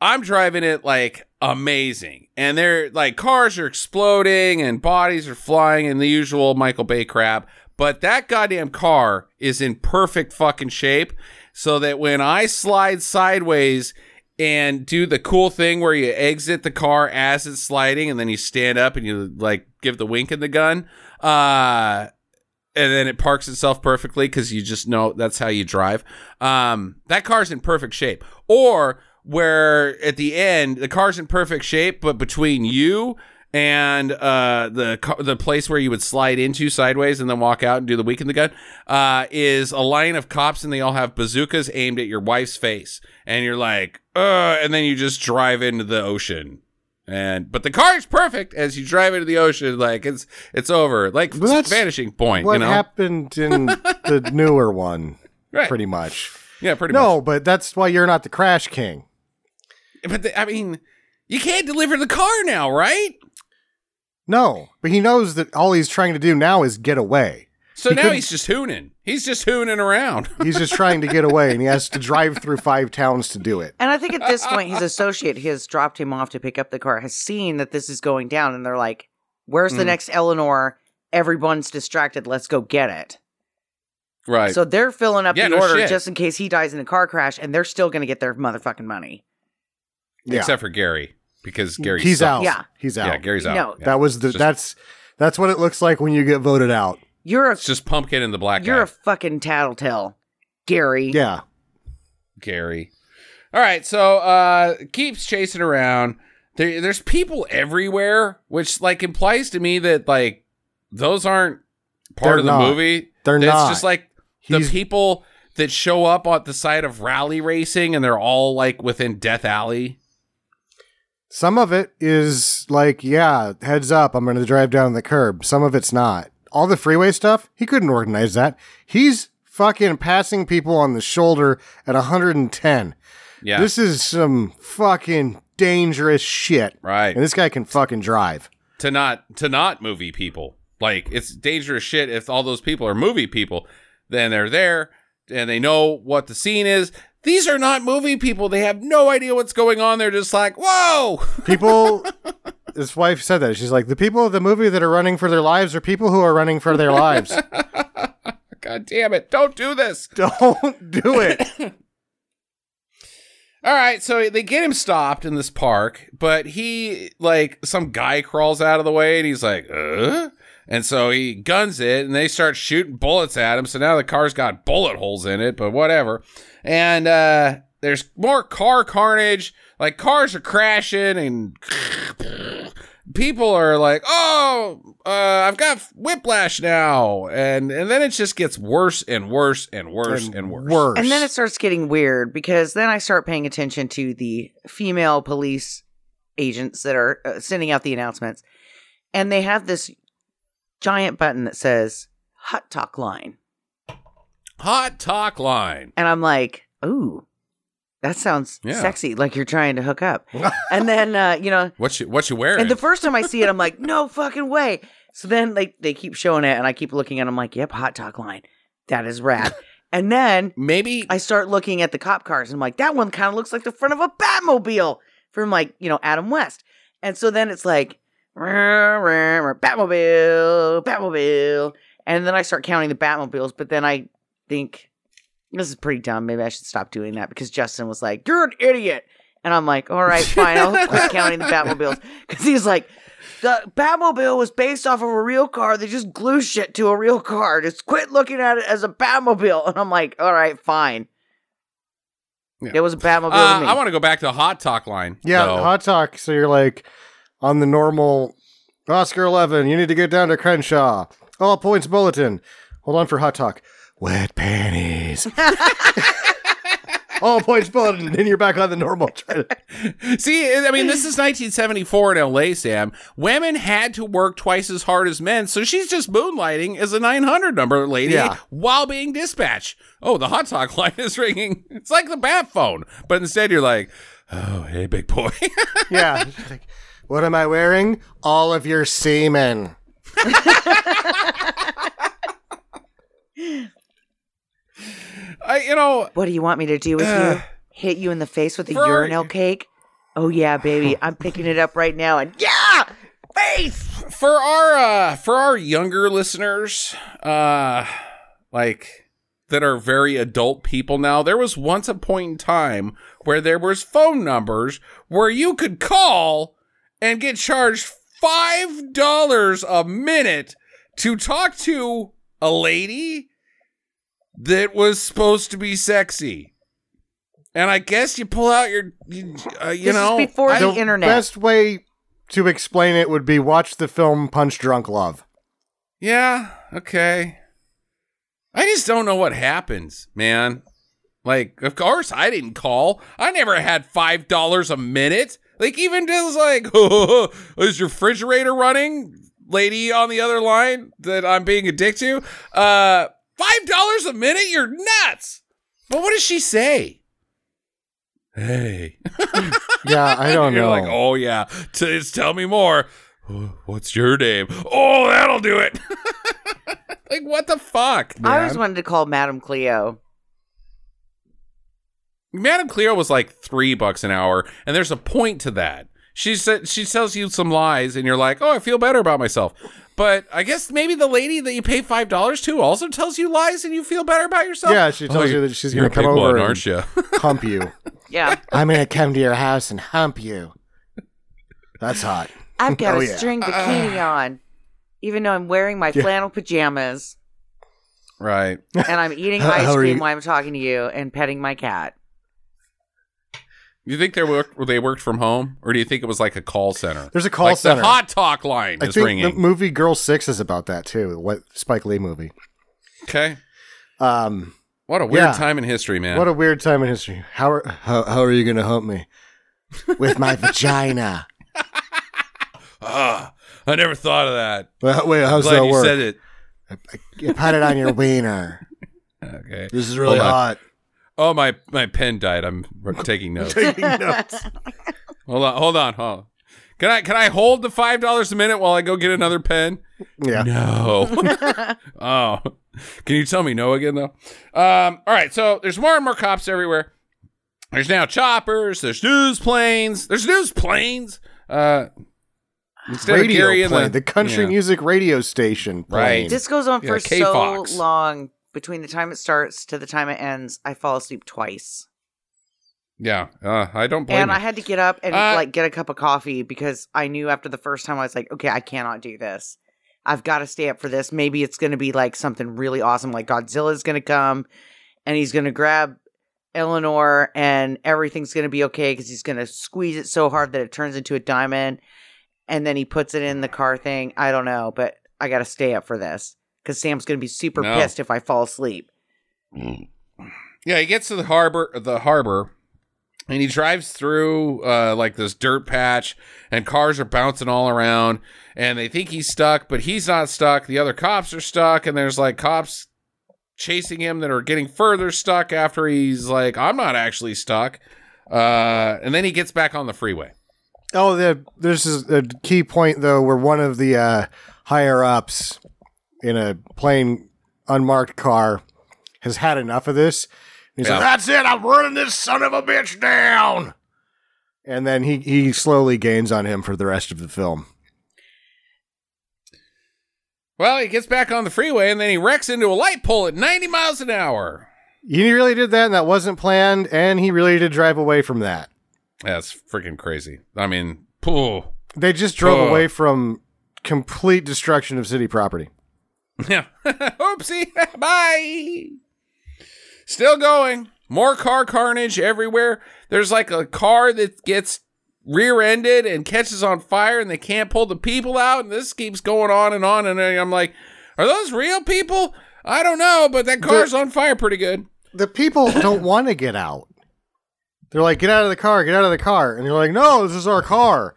I'm driving it like amazing, and they're like cars are exploding and bodies are flying and the usual Michael Bay crap. But that goddamn car is in perfect fucking shape, so that when I slide sideways and do the cool thing where you exit the car as it's sliding and then you stand up and you like give the wink in the gun uh and then it parks itself perfectly because you just know that's how you drive um that car's in perfect shape. Or where at the end the car's in perfect shape but between you and uh, the the place where you would slide into sideways and then walk out and do the week in the gun uh, is a line of cops and they all have bazookas aimed at your wife's face. And you're like uh, and then you just drive into the ocean. And but the car is perfect as you drive into the ocean like it's it's over. Like Well, that's vanishing point What you know? happened in the newer one, right. pretty much. yeah pretty no, much. no but that's why you're not the crash king. but the, I mean you can't deliver the car now right No, but he knows that all he's trying to do now is get away. So He now he's just hooning. He's just hooning around. He's just trying to get away, and he has to drive through five towns to do it. And I think at this point, his associate who has dropped him off to pick up the car has seen that this is going down, and they're like, "Where's the Mm. next Eleanor? Everyone's distracted. Let's go get it." right. So they're filling up Yeah, the no order shit. just in case he dies in a car crash, and they're still going to get their motherfucking money. Yeah, Except for Gary, because Gary he's sucks. out. Yeah. he's out. Yeah, Gary's out. No. Yeah. That was the Just- that's that's what it looks like when you get voted out. You're a It's just Pumpkin and the Black you're guy. a fucking tattletale, Gary. Yeah, Gary. All right, so uh keeps chasing around. There, there's people everywhere, which like implies to me that like those aren't part They're of the not. movie. They're It's not. It's just like He's- the people that show up at the side of rally racing and they're all like within Death Alley. Some of it is like, yeah, heads up, I'm going to drive down the curb. Some of it's not. All the freeway stuff, he couldn't organize that. He's fucking passing people on the shoulder at 110. Yeah. This is some fucking dangerous shit. right. And this guy can fucking drive. to not to not movie people. Like it's dangerous shit if all those people are movie people. Then they're there and they know what the scene is. These are not movie people. They have no idea what's going on. They're just like, whoa. People, his wife said that. She's like, the people of the movie that are running for their lives are people who are running for their lives. God damn it. Don't do this. Don't do it. All right, so they get him stopped in this park, but he like some guy crawls out of the way and he's like, "Uh?" And so he guns it and they start shooting bullets at him. So now the car's got bullet holes in it, but whatever. And uh there's more car carnage. Like cars are crashing and people are like, "Oh, uh, I've got whiplash now." And and then it just gets worse and worse and worse and, worse. Worse. And then it starts getting weird because then I start paying attention to the female police agents that are uh, sending out the announcements. And they have this giant button that says hot talk line. Hot talk line. And I'm like, ooh, that sounds Yeah. sexy, like you're trying to hook up. and then, uh, you know, What you what you wearing? and the first time I see it, I'm like, no fucking way. So then they, they keep showing it, and I keep looking at it. I'm like, yep, hot talk line. That is rad. and then Maybe I start looking at the cop cars and I'm like, that one kind of looks like the front of a Batmobile from like, you know, Adam West. And so then it's like, "Rah, rah, rah, Batmobile, Batmobile. And then I start counting the Batmobiles, but then I think this is pretty dumb. Maybe I should stop doing that because Justin was like, you're an idiot. And I'm like, all right, fine. I'll quit counting the Batmobiles. Because he's like, the Batmobile was based off of a real car. They just glue shit to a real car. Just quit looking at it as a Batmobile. And I'm like, all right, fine. Yeah. It was a Batmobile uh, to me. I want to go back to the hot talk line. Yeah, though. hot talk. So you're like on the normal Oscar 11. You need to get down to Crenshaw. All points bulletin. Hold on for hot talk. Wet panties. All points bulletin. And then you're back on the normal. Try See, I mean, this is 1974 in LA, Sam. Women had to work twice as hard as men, so she's just moonlighting as a 900 number lady Yeah. while being dispatched. Oh, the hot talk line is ringing. It's like the bat phone, but instead you're like, oh, hey, big boy. yeah. She's like, what am I wearing? All of your semen. I, you know, what do you want me to do with Ugh. you? Hit you in the face with a For- urinal cake? Oh yeah, baby. I'm picking it up right now and yeah! Face! for our uh for our younger listeners uh like that are very adult people now there was once a point in time where there was phone numbers where you could call and get charged five dollars a minute to talk to a lady that was supposed to be sexy and i guess you pull out your you, uh, you This is know before I- the The internet. best way to explain it would be watch the film Punch Drunk Love. Yeah, okay. I just don't know what happens, man. Like, of course, I didn't call. I never had five dollars a minute. Like, even just like, oh, is your refrigerator running, lady on the other line that I'm being a dick to? Uh, five dollars a minute? You're nuts. But what does she say? Hey, Yeah, I don't you're know. like, oh yeah, T- tell me more. "Oh, What's your name? Oh, that'll do it. Like what the fuck, man? I always wanted to call Madame Cleo. Madame Cleo was like three bucks an hour, and there's a point to that. She said she tells you some lies, and you're like, "Oh, I feel better about myself." But I guess maybe the lady that you pay five dollars to also tells you lies, and you feel better about yourself. Yeah, she tells Oh, you that she's going to come over one, and aren't you? hump you. Yeah. I'm going to come to your house and hump you. That's hot. I've got Oh, a yeah. string uh, bikini on, even though I'm wearing my flannel pajamas right. and I'm eating ice cream while I'm talking to you and petting my cat. You think they worked? They worked from home, or do you think it was like a call center? There's a call like center. The hot talk line I is think ringing. the movie Girl Six is about that too. What Spike Lee movie? okay. Um, What a weird Yeah. time in history, man. what a weird time in history. How are how, how are you going to hump me with my vagina? Ah, I never thought of that. Well, wait, how's that you work? said it. You put it on your wiener. Okay. This is really Hold on. Hot. Oh, my my pen died. I'm taking notes. Taking notes. hold on, hold on, hold on. Can I can I hold the five dollars a minute while I go get another pen? Yeah. No. oh, can you tell me no again though? Um. All right. So there's more and more cops everywhere. There's now choppers. There's news planes. There's news planes. Uh. Instead radio Gary plane, the, country yeah. music radio station. Right. This goes on Yeah, for K so long. Between the time it starts to the time it ends, I fall asleep twice. Yeah. Uh, I don't blame and you. I had to get up and Uh, like get a cup of coffee because I knew after the first time I was like, okay, I cannot do this. I've got to stay up for this. Maybe it's going to be like something really awesome, like Godzilla's going to come and he's going to grab Eleanor and everything's going to be okay because he's going to squeeze it so hard that it turns into a diamond and then he puts it in the car thing. I don't know, but I got to stay up for this because Sam's going to be super No. pissed if I fall asleep. Yeah, he gets to the harbor, the harbor, and he drives through uh, like this dirt patch, and cars are bouncing all around, and they think he's stuck, but he's not stuck. The other cops are stuck, and there's like cops chasing him that are getting further stuck after he's like, I'm not actually stuck. Uh, and then he gets back on the freeway. Oh, the, there's a key point though where one of the uh, higher ups in a plain unmarked car has had enough of this. He's Yeah. like, "That's it! I'm running this son of a bitch down." And then he he slowly gains on him for the rest of the film. Well, he gets back on the freeway, and then he wrecks into a light pole at 90 miles an hour. He really did that, and that wasn't planned. And he really did drive away from that. That's freaking crazy. I mean, pooh. They just drove away from complete destruction of city property. Yeah. Oopsie. Bye. Still going. More car carnage everywhere. There's like a car that gets rear ended and catches on fire and they can't pull the people out. And this keeps going on and on. And I'm like, are those real people? I don't know, but that car's on fire pretty good. the people don't want to get out. They're like, get out of the car, get out of the car. And you're like, no, this is our car.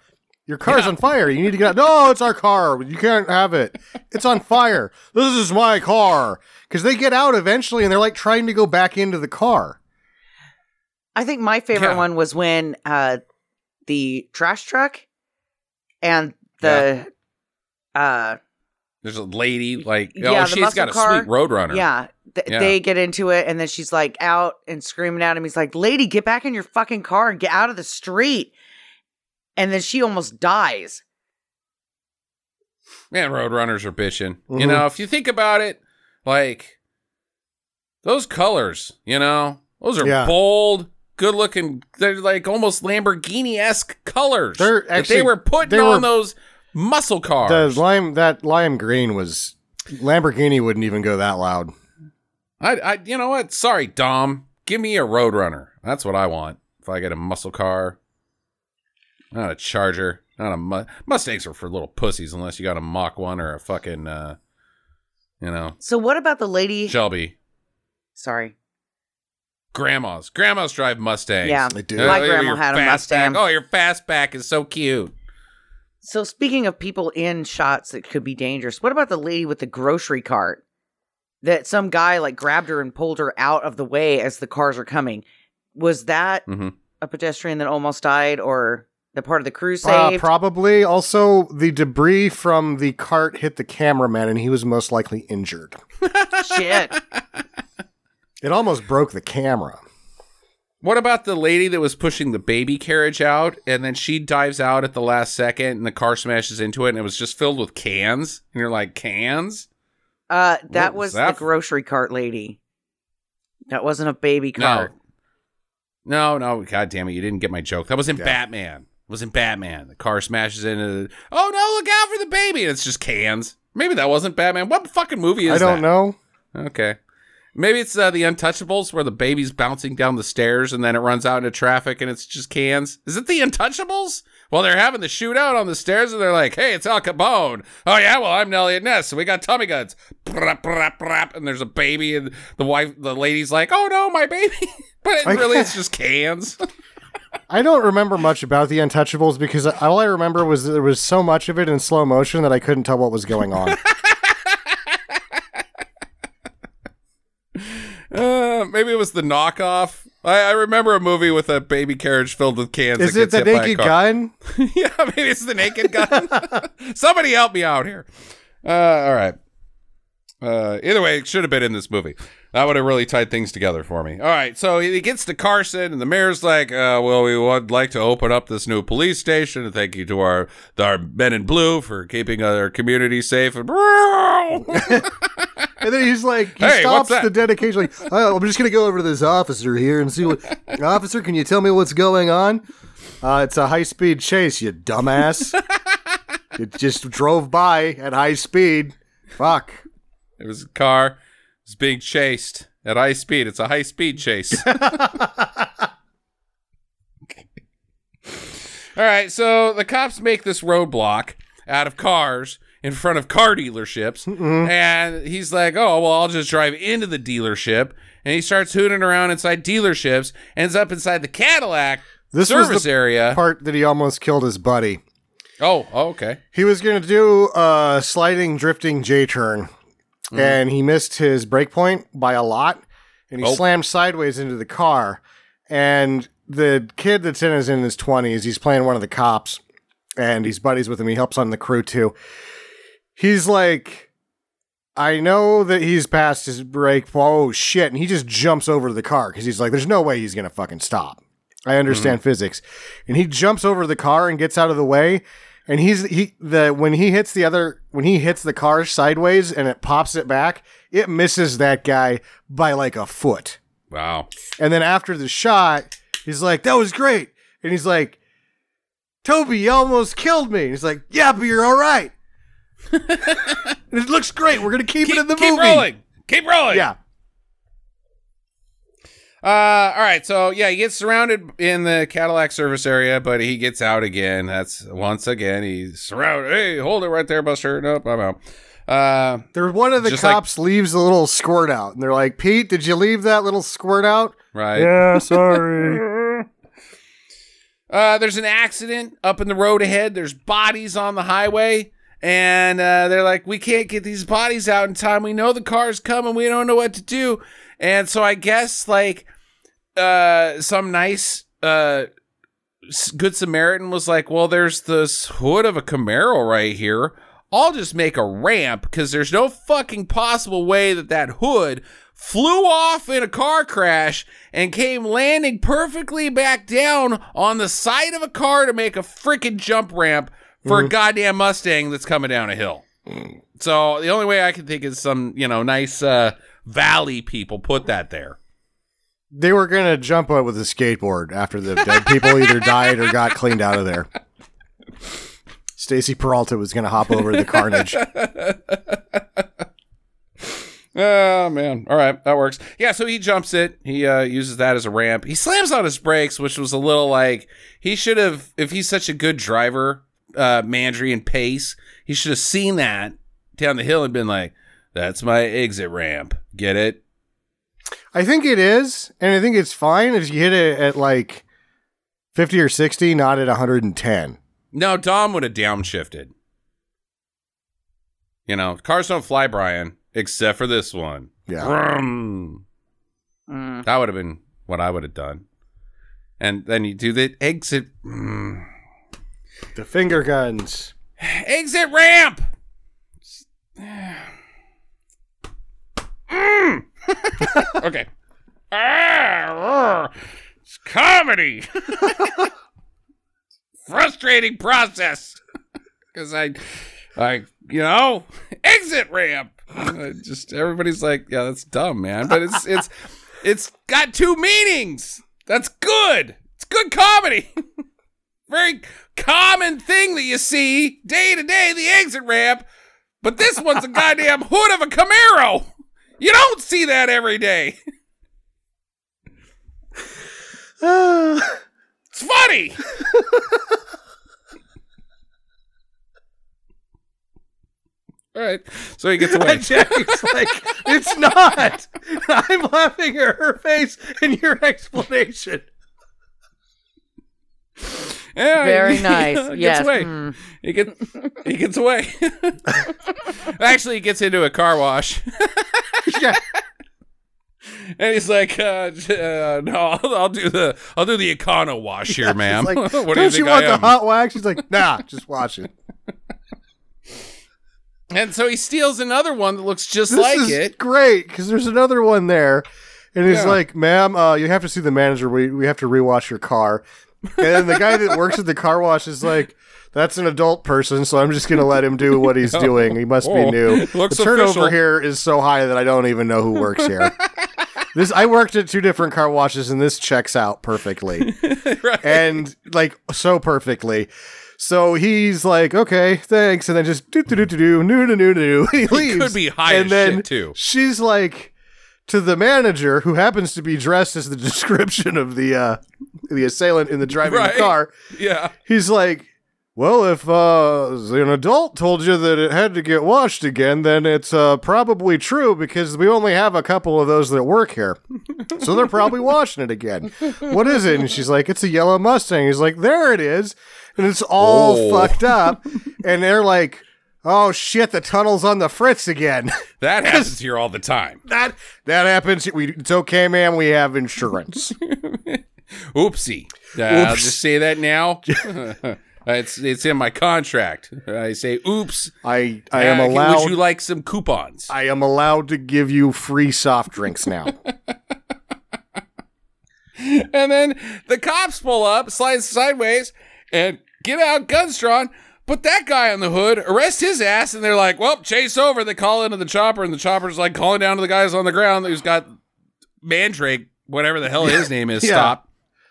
Your car's Yeah. on fire. You need to get out. No, it's our car. You can't have it. It's on fire. This is my car. Because they get out eventually and they're like trying to go back into the car. I think my favorite Yeah. one was when uh the trash truck and the uh There's a lady like, Yeah, oh, the she's got a car. sweet Roadrunner. yeah, th- Yeah. they get into it and then she's like out and screaming at him. He's like, "Lady, get back in your fucking car and get out of the street." And then she almost dies. Man, Roadrunners are bitching. You Mhm. know, if you think about it, like those colors, you know, those are Yeah. bold, good looking. They're like almost Lamborghini esque colors. They're that actually- they were putting they on were- those muscle cars. The lime, that lime green was, Lamborghini wouldn't even go that loud. I, I, you know what? Sorry, Dom. Give me a Roadrunner. That's what I want. If I get a muscle car, not a Charger, not a mu- Mustangs are for little pussies unless you got a Mach one or a fucking, uh, you know, So what about the lady? Shelby. Sorry. Grandmas. Grandmas drive Mustangs. Yeah. They do. Uh, My your grandma had a fastback. Mustang. Oh, your fastback is so cute. So speaking of people in shots that could be dangerous, what about the lady with the grocery cart? That some guy like grabbed her and pulled her out of the way as the cars are coming. Was that Mhm. a pedestrian that almost died or The part of the crew Uh, saved. probably. Also, the debris from the cart hit the cameraman, and he was most likely injured. Shit. It almost broke the camera. What about the lady that was pushing the baby carriage out and then she dives out at the last second and the car smashes into it and it was just filled with cans? And you're like, cans? Uh, that was was that the grocery cart lady. That wasn't a baby cart. No. No, no, god damn it, you didn't get my joke. That was in Yeah. Batman. Was in Batman. The car smashes into the Oh no, look out for the baby. And it's just cans. Maybe that wasn't Batman. What fucking movie is I don't that? know. Okay. Maybe it's uh, the Untouchables where the baby's bouncing down the stairs and then it runs out into traffic and it's just cans. Is it the Untouchables? Well, they're having the shootout on the stairs and they're like, hey, it's Al Capone. Oh, yeah, well, I'm Eliot Ness. So we got Tommy guns. Brap, brap, brap, and there's a baby and the wife, the lady's like, oh no, my baby. but it, really, it's just cans. I don't remember much about the Untouchables because all I remember was there was so much of it in slow motion that I couldn't tell what was going on. Uh, maybe it was the knockoff. I, I remember a movie with a baby carriage filled with cans. Is it the Naked. Gun? yeah, maybe it's the naked gun. Somebody help me out here. Uh, all right. Uh, either way, it should have been in this movie. That would have really tied things together for me. All right, so he gets to Carson, and the mayor's like, uh, "Well, we would like to open up this new police station, and thank you to our our men in blue for keeping our community safe." And And then he's like, he Hey, stops the dedication, like, oh, I'm just going to go over to this officer here and see what. officer, can you tell me what's going on? Uh, it's a high speed chase, you dumbass. it just drove by at high speed. Fuck. it was a car. It's being chased at high speed. It's a high speed chase. All right, so the cops make this roadblock out of cars in front of car dealerships, mm-hmm. and he's like, "Oh, well, I'll just drive into the dealership." And he starts hooting around inside dealerships, ends up inside the Cadillac This service the area. Part that he almost killed his buddy. oh, oh, okay. He was going to do a sliding, drifting J turn, Mm. and he missed his brake point by a lot, and he Oh. slammed sideways into the car. And the kid that's in is in his twenties. He's playing one of the cops, and he's buddies with him. He helps on the crew too. He's like, I know that he's past his brake. Oh shit! And he just jumps over the car because he's like, "There's no way he's gonna fucking stop." I understand mm-hmm. physics, and he jumps over the car and gets out of the way. And he's he the when he hits the other when he hits the car sideways and it pops it back, it misses that guy by like a foot. Wow. And then after the shot, he's like, "That was great." And he's like, "Tobey, you almost killed me." And he's like, "Yeah, but you're all right." and it looks great. We're gonna keep, it in the keep movie. Keep rolling. Keep rolling. Yeah. Uh, all right. So yeah, he gets surrounded in the Cadillac service area, but he gets out again. That's once again he's surrounded. Hey, hold it right there, Buster. Nope, I'm out. Uh, There, one of the Just like- cops leaves a little squirt out, and they're like, "Pete, did you leave that little squirt out?" right. Yeah, sorry. Uh, there's an accident up in the road ahead. There's bodies on the highway, and uh, they're like, "We can't get these bodies out in time. We know the car's coming. We don't know what to do." And so I guess like uh, some nice uh, good Samaritan was like, "Well, there's this hood of a Camaro right here. I'll just make a ramp because there's no fucking possible way that that hood." Flew off in a car crash and came landing perfectly back down on the side of a car to make a freaking jump ramp for a goddamn Mustang that's coming down a hill. So the only way I can think is some, you know, nice uh, valley people put that there. They were gonna jump out with a skateboard after the dead people either died or got cleaned out of there. Stacy Peralta was gonna hop over the carnage. Oh man. All right, that works. Yeah, so he jumps it. He uh uses that as a ramp. He slams on his brakes, which was a little like he should have if he's such a good driver, uh Maindrian Pace, he should have seen that down the hill and been like, That's my exit ramp. Get it? I think it is, and I think it's fine if you hit it at like fifty or sixty, not at one hundred and ten. No, Dom would have downshifted. You know, cars don't fly, Brian, except for this one. Yeah. Mm. That would have been what I would have done. And then you do the exit. Mm. The finger guns. Exit ramp. Mm. Okay. Ah, it's comedy. Frustrating process. Because I, I, you know, exit ramp. Just everybody's like, yeah, that's dumb, man. But it's it's it's got two meanings. That's good. It's good comedy. Very common thing that you see day to day, the exit ramp. But this one's a goddamn hood of a Camaro. You don't see that every day. It's funny. All right. So he gets away. And Jackie's like, it's not. I'm laughing at her face and your explanation. Yeah, Very he- nice. he gets yes. away. Mm. He gets he gets away. Actually, he gets into a car wash, Yeah. and he's like, uh, uh, "No, I'll, I'll do the I'll do the Econo wash here, ma'am. It's like, what do don't you think want I the am?" hot wax? She's like, nah, just wash it. and so he steals another one that looks just This like is it. great because there's another one there, and he's Yeah. like, "Ma'am, uh, you have to see the manager. We we have to rewash your car." And then the guy that works at the car wash is like, "That's an adult person, so I'm just gonna let him do what he's doing. He must Oh, be new." the turnover official. here is so high that I don't even know who works here. this I worked at two different car washes, and this checks out perfectly right. and like so perfectly. So he's like, okay, thanks, and then just do do do do do do do do do. He leaves. could be high and as then shit, too. She's like to the manager, who happens to be dressed as the description of the uh the assailant in the driving Right. car. yeah. He's like. Well, if uh, an adult told you that it had to get washed again, then it's uh, probably true because we only have a couple of those that work here. So they're probably washing it again. What is it? And she's like, it's a yellow Mustang. He's like, there it is. And it's all Oh. fucked up. And they're like, oh shit, the tunnel's on the fritz again. That happens here all the time. that that happens. We, it's okay, man. We have insurance. Oopsie. Uh, I'll just say that now. it's it's in my contract. I say, "Oops." I I am Uh, allowed. Would you like some coupons? I am allowed to give you free soft drinks now. And then the cops pull up, slide sideways, and get out guns drawn. Put that guy on the hood, arrest his ass, and they're like, "Well, chase over." They call into the chopper, and the chopper's like calling down to the guys on the ground who's got Mandrake, whatever the hell his name is. Yeah. Stop.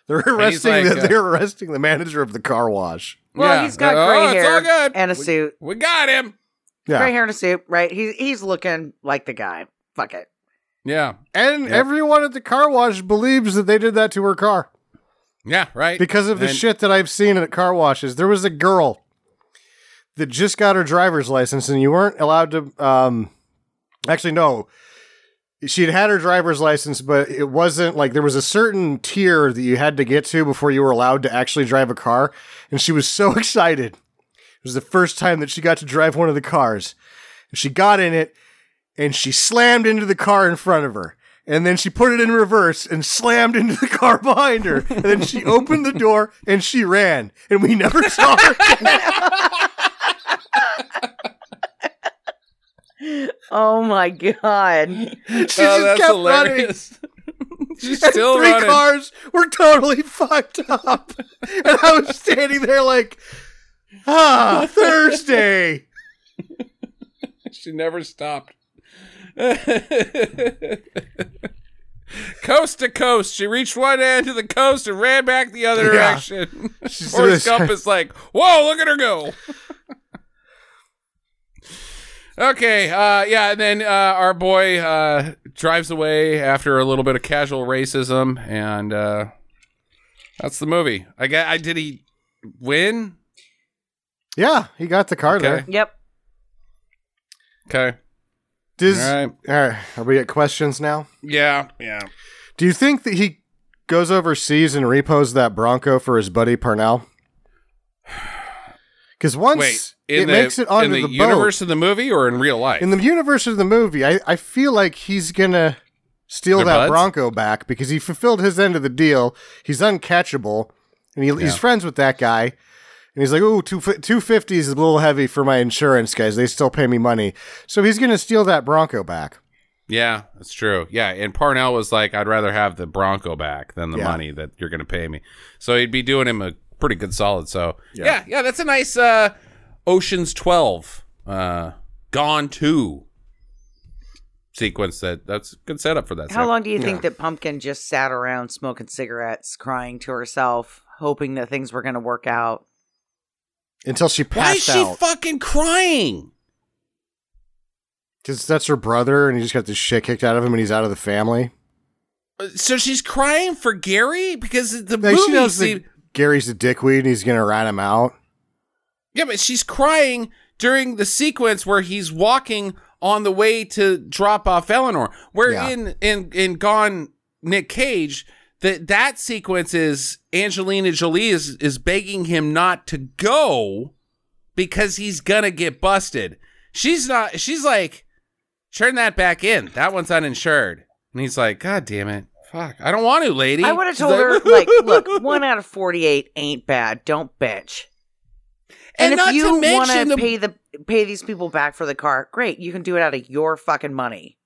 They're arresting. like, the, uh, they're arresting the manager of the car wash. Well, Yeah. he's got Oh, gray it's all hair good. and a We- suit. We got him. Yeah, Gray hair and a suit, right? He's he's looking like the guy. Fuck it. Yeah. and Yep. everyone at the car wash believes that they did that to her car Yeah. Right. because of the And- shit that I've seen at car washes. There was a girl that just got her driver's license, and you weren't allowed to. Um, actually, no. She had had her driver's license, but it wasn't like there was a certain tier that you had to get to before you were allowed to actually drive a car. And she was so excited. It was the first time that she got to drive one of the cars. And she got in it and she slammed into the car in front of her. And then she put it in reverse and slammed into the car behind her. And then she opened the door and she ran. And we never saw her. Oh my god. She oh, just that's kept running. hilarious. She's And still three running. cars were totally fucked up. and I was standing there like, ah, Thursday. She never stopped. coast to coast. She reached one end of the coast and ran back the other Yeah. direction. She's Forrest Gump is like, whoa, look at her go. Okay, uh, yeah, and then uh, our boy uh, drives away after a little bit of casual racism, and uh, that's the movie. I got. I did he win? Yeah, he got the car Okay. there. Yep. Okay. Does, All right. all right, are we at questions now? Yeah. Yeah. Do you think that he goes overseas and repos that Bronco for his buddy Parnell? Because once Wait, in it the, makes it onto in the, the, universe of the movie or in real life? in the universe of the movie, I, I feel like he's gonna steal Their that buds? Bronco back because he fulfilled his end of the deal. He's uncatchable, and he, Yeah. he's friends with that guy. And he's like, "Ooh, two two fifty is a little heavy for my insurance guys. They still pay me money." So he's going to steal that Bronco back. Yeah, that's true. Yeah, and Parnell was like, "I'd rather have the Bronco back than the Yeah. money that you're going to pay me." So he'd be doing him a pretty good solid. So yeah, Yeah. yeah, that's a nice uh, Ocean's Twelve, uh, Gone Two sequence. That that's a good setup for that. How sec- long do you Yeah. think that Pumpkin just sat around smoking cigarettes, crying to herself, hoping that things were going to work out? Until she passed. out. Why is passed she out. fucking crying? Because that's her brother, and he just got the shit kicked out of him, and he's out of the family. Uh, So she's crying for Gary because the Like, movie. she knows se- that Gary's a dickweed, and he's going to rat him out. Yeah, but she's crying during the sequence where he's walking on the way to drop off Eleanor. Where Yeah. in in in Gone Nick Cage, that that sequence is Angelina Jolie is is begging him not to go because he's gonna get busted. She's not. She's like, turn that back in. That one's uninsured. And he's like, God damn it. Fuck. I don't want to, lady. I would have She's told her, like, look, one out of 48 ain't bad. Don't bitch. And, And, not if you want to the pay the pay these people back for the car, great. You can do it out of your fucking money.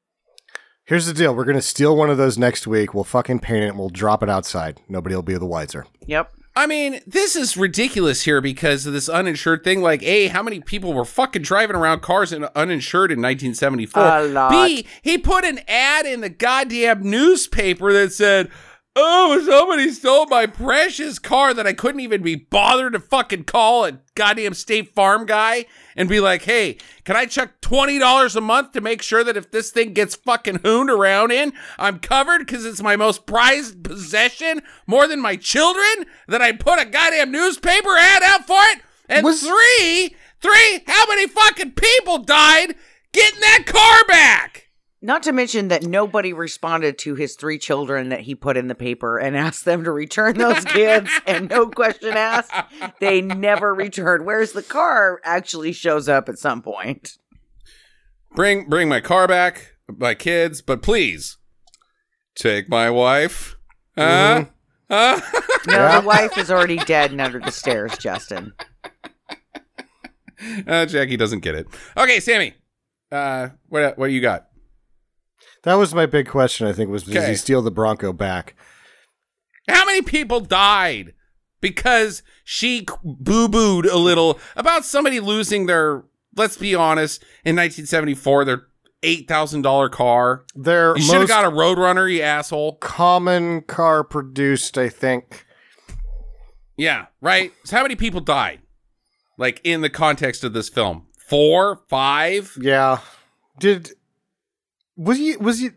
Here's the deal: we're going to steal one of those next week. We'll fucking paint it, and we'll drop it outside. Nobody will be the wiser. Yep. I mean, this is ridiculous here because of this uninsured thing. Like, A, how many people were fucking driving around cars in uninsured in 1974? A lot. B, he put an ad in the goddamn newspaper that said, Oh, somebody stole my precious car that I couldn't even be bothered to fucking call a goddamn State Farm guy and be like, hey, can I chuck $20 a month to make sure that if this thing gets fucking hooned around in, I'm covered because it's my most prized possession more than my children? That I put a goddamn newspaper ad out for it? And Was- three, three, how many fucking people died getting that car back? Not to mention that nobody responded to his three children that he put in the paper and asked them to return those kids, and no question asked, they never returned. Whereas the car actually shows up at some point. bring bring my car back, my kids, but please take my wife. Huh? Huh? No, Yeah. the wife is already dead and under the stairs, Justin. uh, Jackie doesn't get it. Okay, Sammy. Uh, what what do you got? That was my big question. I think was does Okay. he steal the Bronco back? How many people died because she boo booed a little about somebody losing their? Let's be honest. In 1974, their eight thousand dollar car. Their You should have got a Roadrunner, you asshole. common car produced, I think. Yeah, right. So how many people died? Like in the context of this film, four, five. Yeah. Did was you was you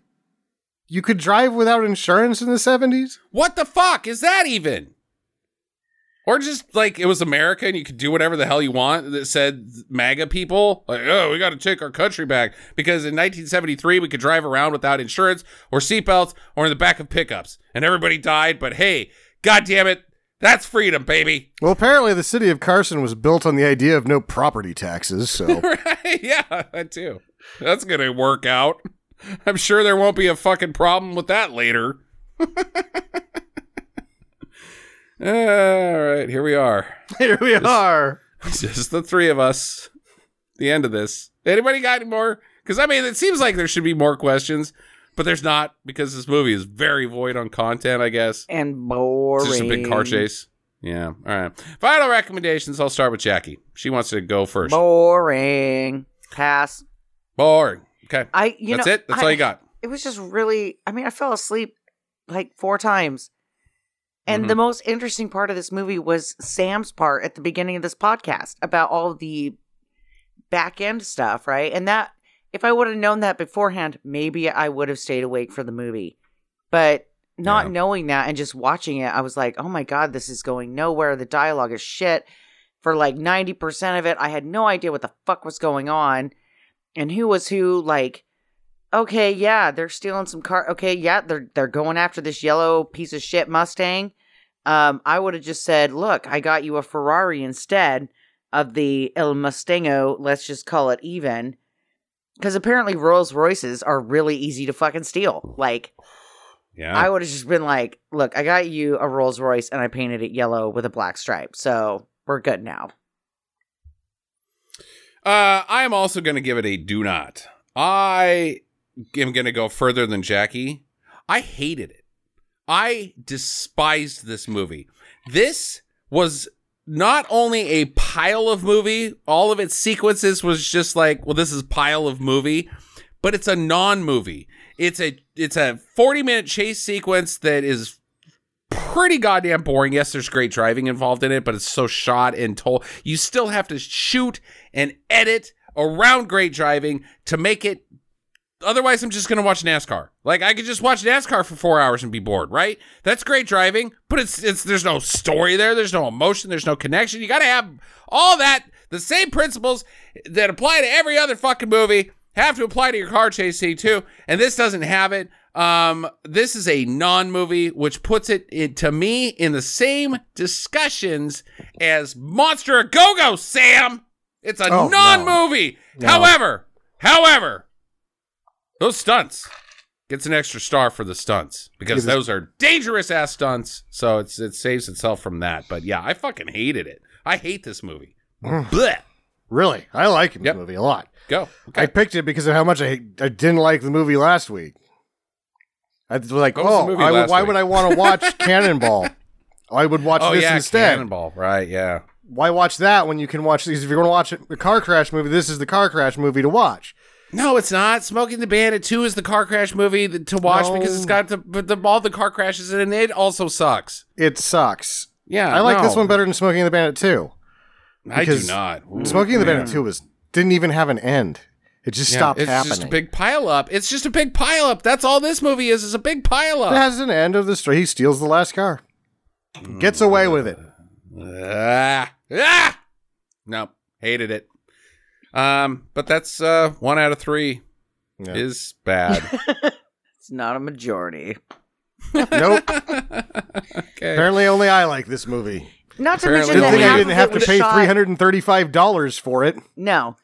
you could drive without insurance in the seventies? What the fuck is that even? Or just like it was America and you could do whatever the hell you want that said MAGA people. Like, oh, we got to take our country back. Because in 1973, we could drive around without insurance or seatbelts or in the back of pickups. And everybody died. But hey, God damn it, that's freedom, baby. Well, apparently the city of Carson was built on the idea of no property taxes, so right? Yeah, that too. That's going to work out. I'm sure there won't be a fucking problem with that later. All right, here we are. here we are. Just the three of us. The end of this. Anybody got any more? Because I mean, it seems like there should be more questions, but there's not because this movie is very void on content. I guess And boring. it's just a big car chase. Yeah. All right. Final recommendations. I'll start with Jackie. She wants to go first. Boring. Pass. Boring. Okay. I. You That's know, it. That's I- all you got. It was just really. I mean, I fell asleep like four times. And Mhm. the most interesting part of this movie was Sam's part at the beginning of this podcast about all the back end stuff, right? And that, if I would have known that beforehand, maybe I would have stayed awake for the movie. But not Yeah. knowing that and just watching it, I was like, oh my God, this is going nowhere. The dialogue is shit. For like 90% of it, I had no idea what the fuck was going on and who was who. Like, okay, yeah, they're stealing some car. Okay, yeah, they're they're going after this yellow piece of shit Mustang. Um, I would have just said, look, I got you a Ferrari instead of the El Mustango. Let's just call it even. Because apparently Rolls Royces are really easy to fucking steal. Like, Yeah. I would have just been like, look, I got you a Rolls Royce and I painted it yellow with a black stripe. So we're good now. Uh, I am also going to give it a do not. I am going to go further than Jackie. I hated it. I despised this movie. This was not only a pile of movie, all of its sequences was just like, well, this is pile of movie, but it's a non-movie. It's a it's a 40 minute chase sequence that is pretty goddamn boring. Yes, there's great driving involved in it, but it's so shot and told. You still have to shoot and edit around great driving to make it. Otherwise, I'm just gonna watch NASCAR. Like I could just watch NASCAR for four hours and be bored, right? That's great driving, but it's it's there's no story there. There's no emotion. There's no connection. You got to have all that. The same principles that apply to every other fucking movie have to apply to your car chase too. And this doesn't have it. Um, this is a non-movie, which puts it to me in the same discussions as Monster Go Go. Sam, it's a Oh, non-movie. No. However, however, those stunts gets an extra star for the stunts because those are dangerous ass stunts. So it's it saves itself from that. But yeah, I fucking hated it. I hate this movie. Mm. Blech. Really, I like this Yep. movie a lot. Go. I picked it because of how much I I didn't like the movie last week. I was like, What oh, movie I why week?" would I want to watch Cannonball? I would watch oh this yeah, instead. Cannonball. Right. Yeah. Why watch that when you can watch these? If you're going to watch a car crash movie, this is the car crash movie to watch. No, it's not. Smokey and the Bandit 2 is the car crash movie to watch No. because it's got the, but the all the car crashes in it and it also sucks. It sucks. Yeah. I like no. this one better than Smokey and the Bandit 2. I do not. Ooh, Smoking the man. Bandit 2 was didn't even have an end. It just Yeah, stopped it's happening. just a big pile up. It's just a big pile up. That's all this movie is. Is a big pile it up. has an end of the story. He steals the last car. Gets away with it. Ah, ah! No, hated it. Um, but that's uh one out of three Yeah. is bad. It's not a majority. nope. okay. Apparently, only I like this movie. Not to Apparently mention that thing half I didn't of have it to pay shot- three hundred and thirty-five dollars for it. No,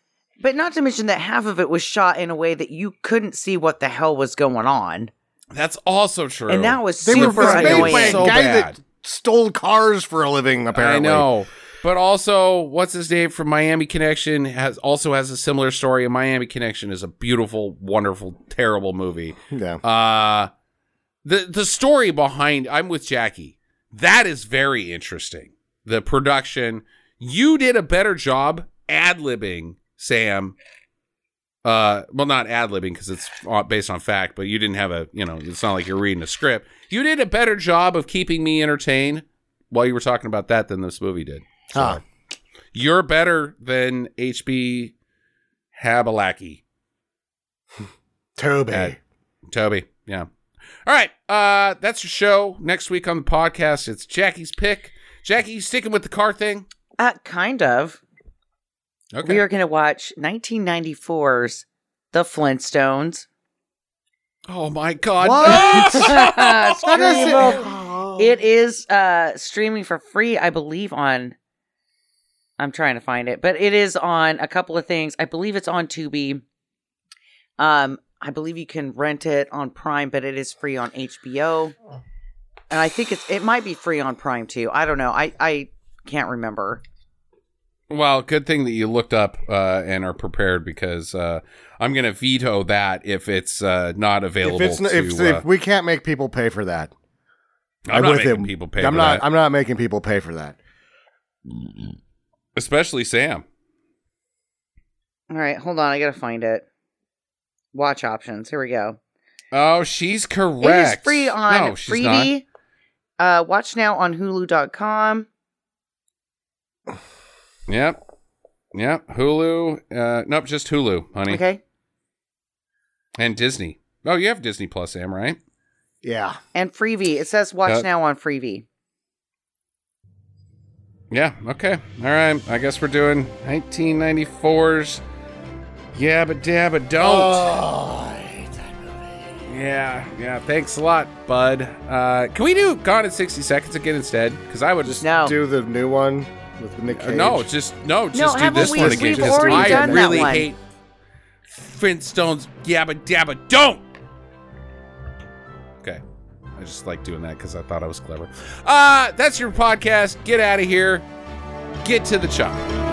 but not to mention that half of it was shot in a way that you couldn't see what the hell was going on, That's also true. and that was They super were annoying. by a So guy bad. that stole cars for a living. Apparently, I know. But also, what's his name from Miami Connection has also has a similar story. And Miami Connection is a beautiful, wonderful, terrible movie. Yeah. Uh the the story behind I'm with Jackie. That is very interesting. The production. You did a better job ad libbing, Sam. Uh, well, not ad libbing because it's uh, based on fact, but you didn't have a, you know, it's not like you're reading a script. You did a better job of keeping me entertained while you were talking about that than this movie did. So, Huh. you're better than HB Halicki. Tobey. Uh, Tobey, yeah. All right, uh, that's your show. Next week on the podcast, it's Jackie's pick. Jackie, you sticking with the car thing? Uh, kind of. Okay. We are going to watch 1994's The Flintstones. oh my God! What? no! That is- Streamable. It is uh streaming for free, I believe, on. I'm trying to find it, but it is on a couple of things. I believe it's on Tubi. Um, I believe you can rent it on Prime, but it is free on HBO. And I think it's it might be free on Prime too. I don't know. I I can't remember. Well, good thing that you looked up uh, and are prepared because uh, I'm going to veto that if it's uh, not available. If it's to, if, uh, if we can't make people pay for that, I'm not with making him. people pay I'm for not. that, I'm not making people pay for that. especially Sam. All right, hold on. I gotta find it. Watch options. Here we go. Oh, she's correct. It is free on no, she's not. Freevee. Uh, watch now on Hulu.com. Yep. Yep. Hulu. Uh, nope, just Hulu, honey. Okay. And Disney. Oh, you have Disney Plus, Sam, right? Yeah. And Freevee. It says watch Uh, now on Freevee. Yeah. Okay. All right. I guess we're doing 1994's. Yeah, but yeah, but don't. Oh, I hate that movie. Yeah. Yeah. Thanks a lot, bud. Uh, can we do Gone in 60 Seconds again instead? Because I would just. No. Do the new one with Nick Uh, Cage. no, just no, just do this we- one we've again. already I done that really one. hate Flintstones. Yabba dabba don't. Okay, I just like doing that because I thought I was clever. Uh, that's your podcast. Get out of here. get to the chopper.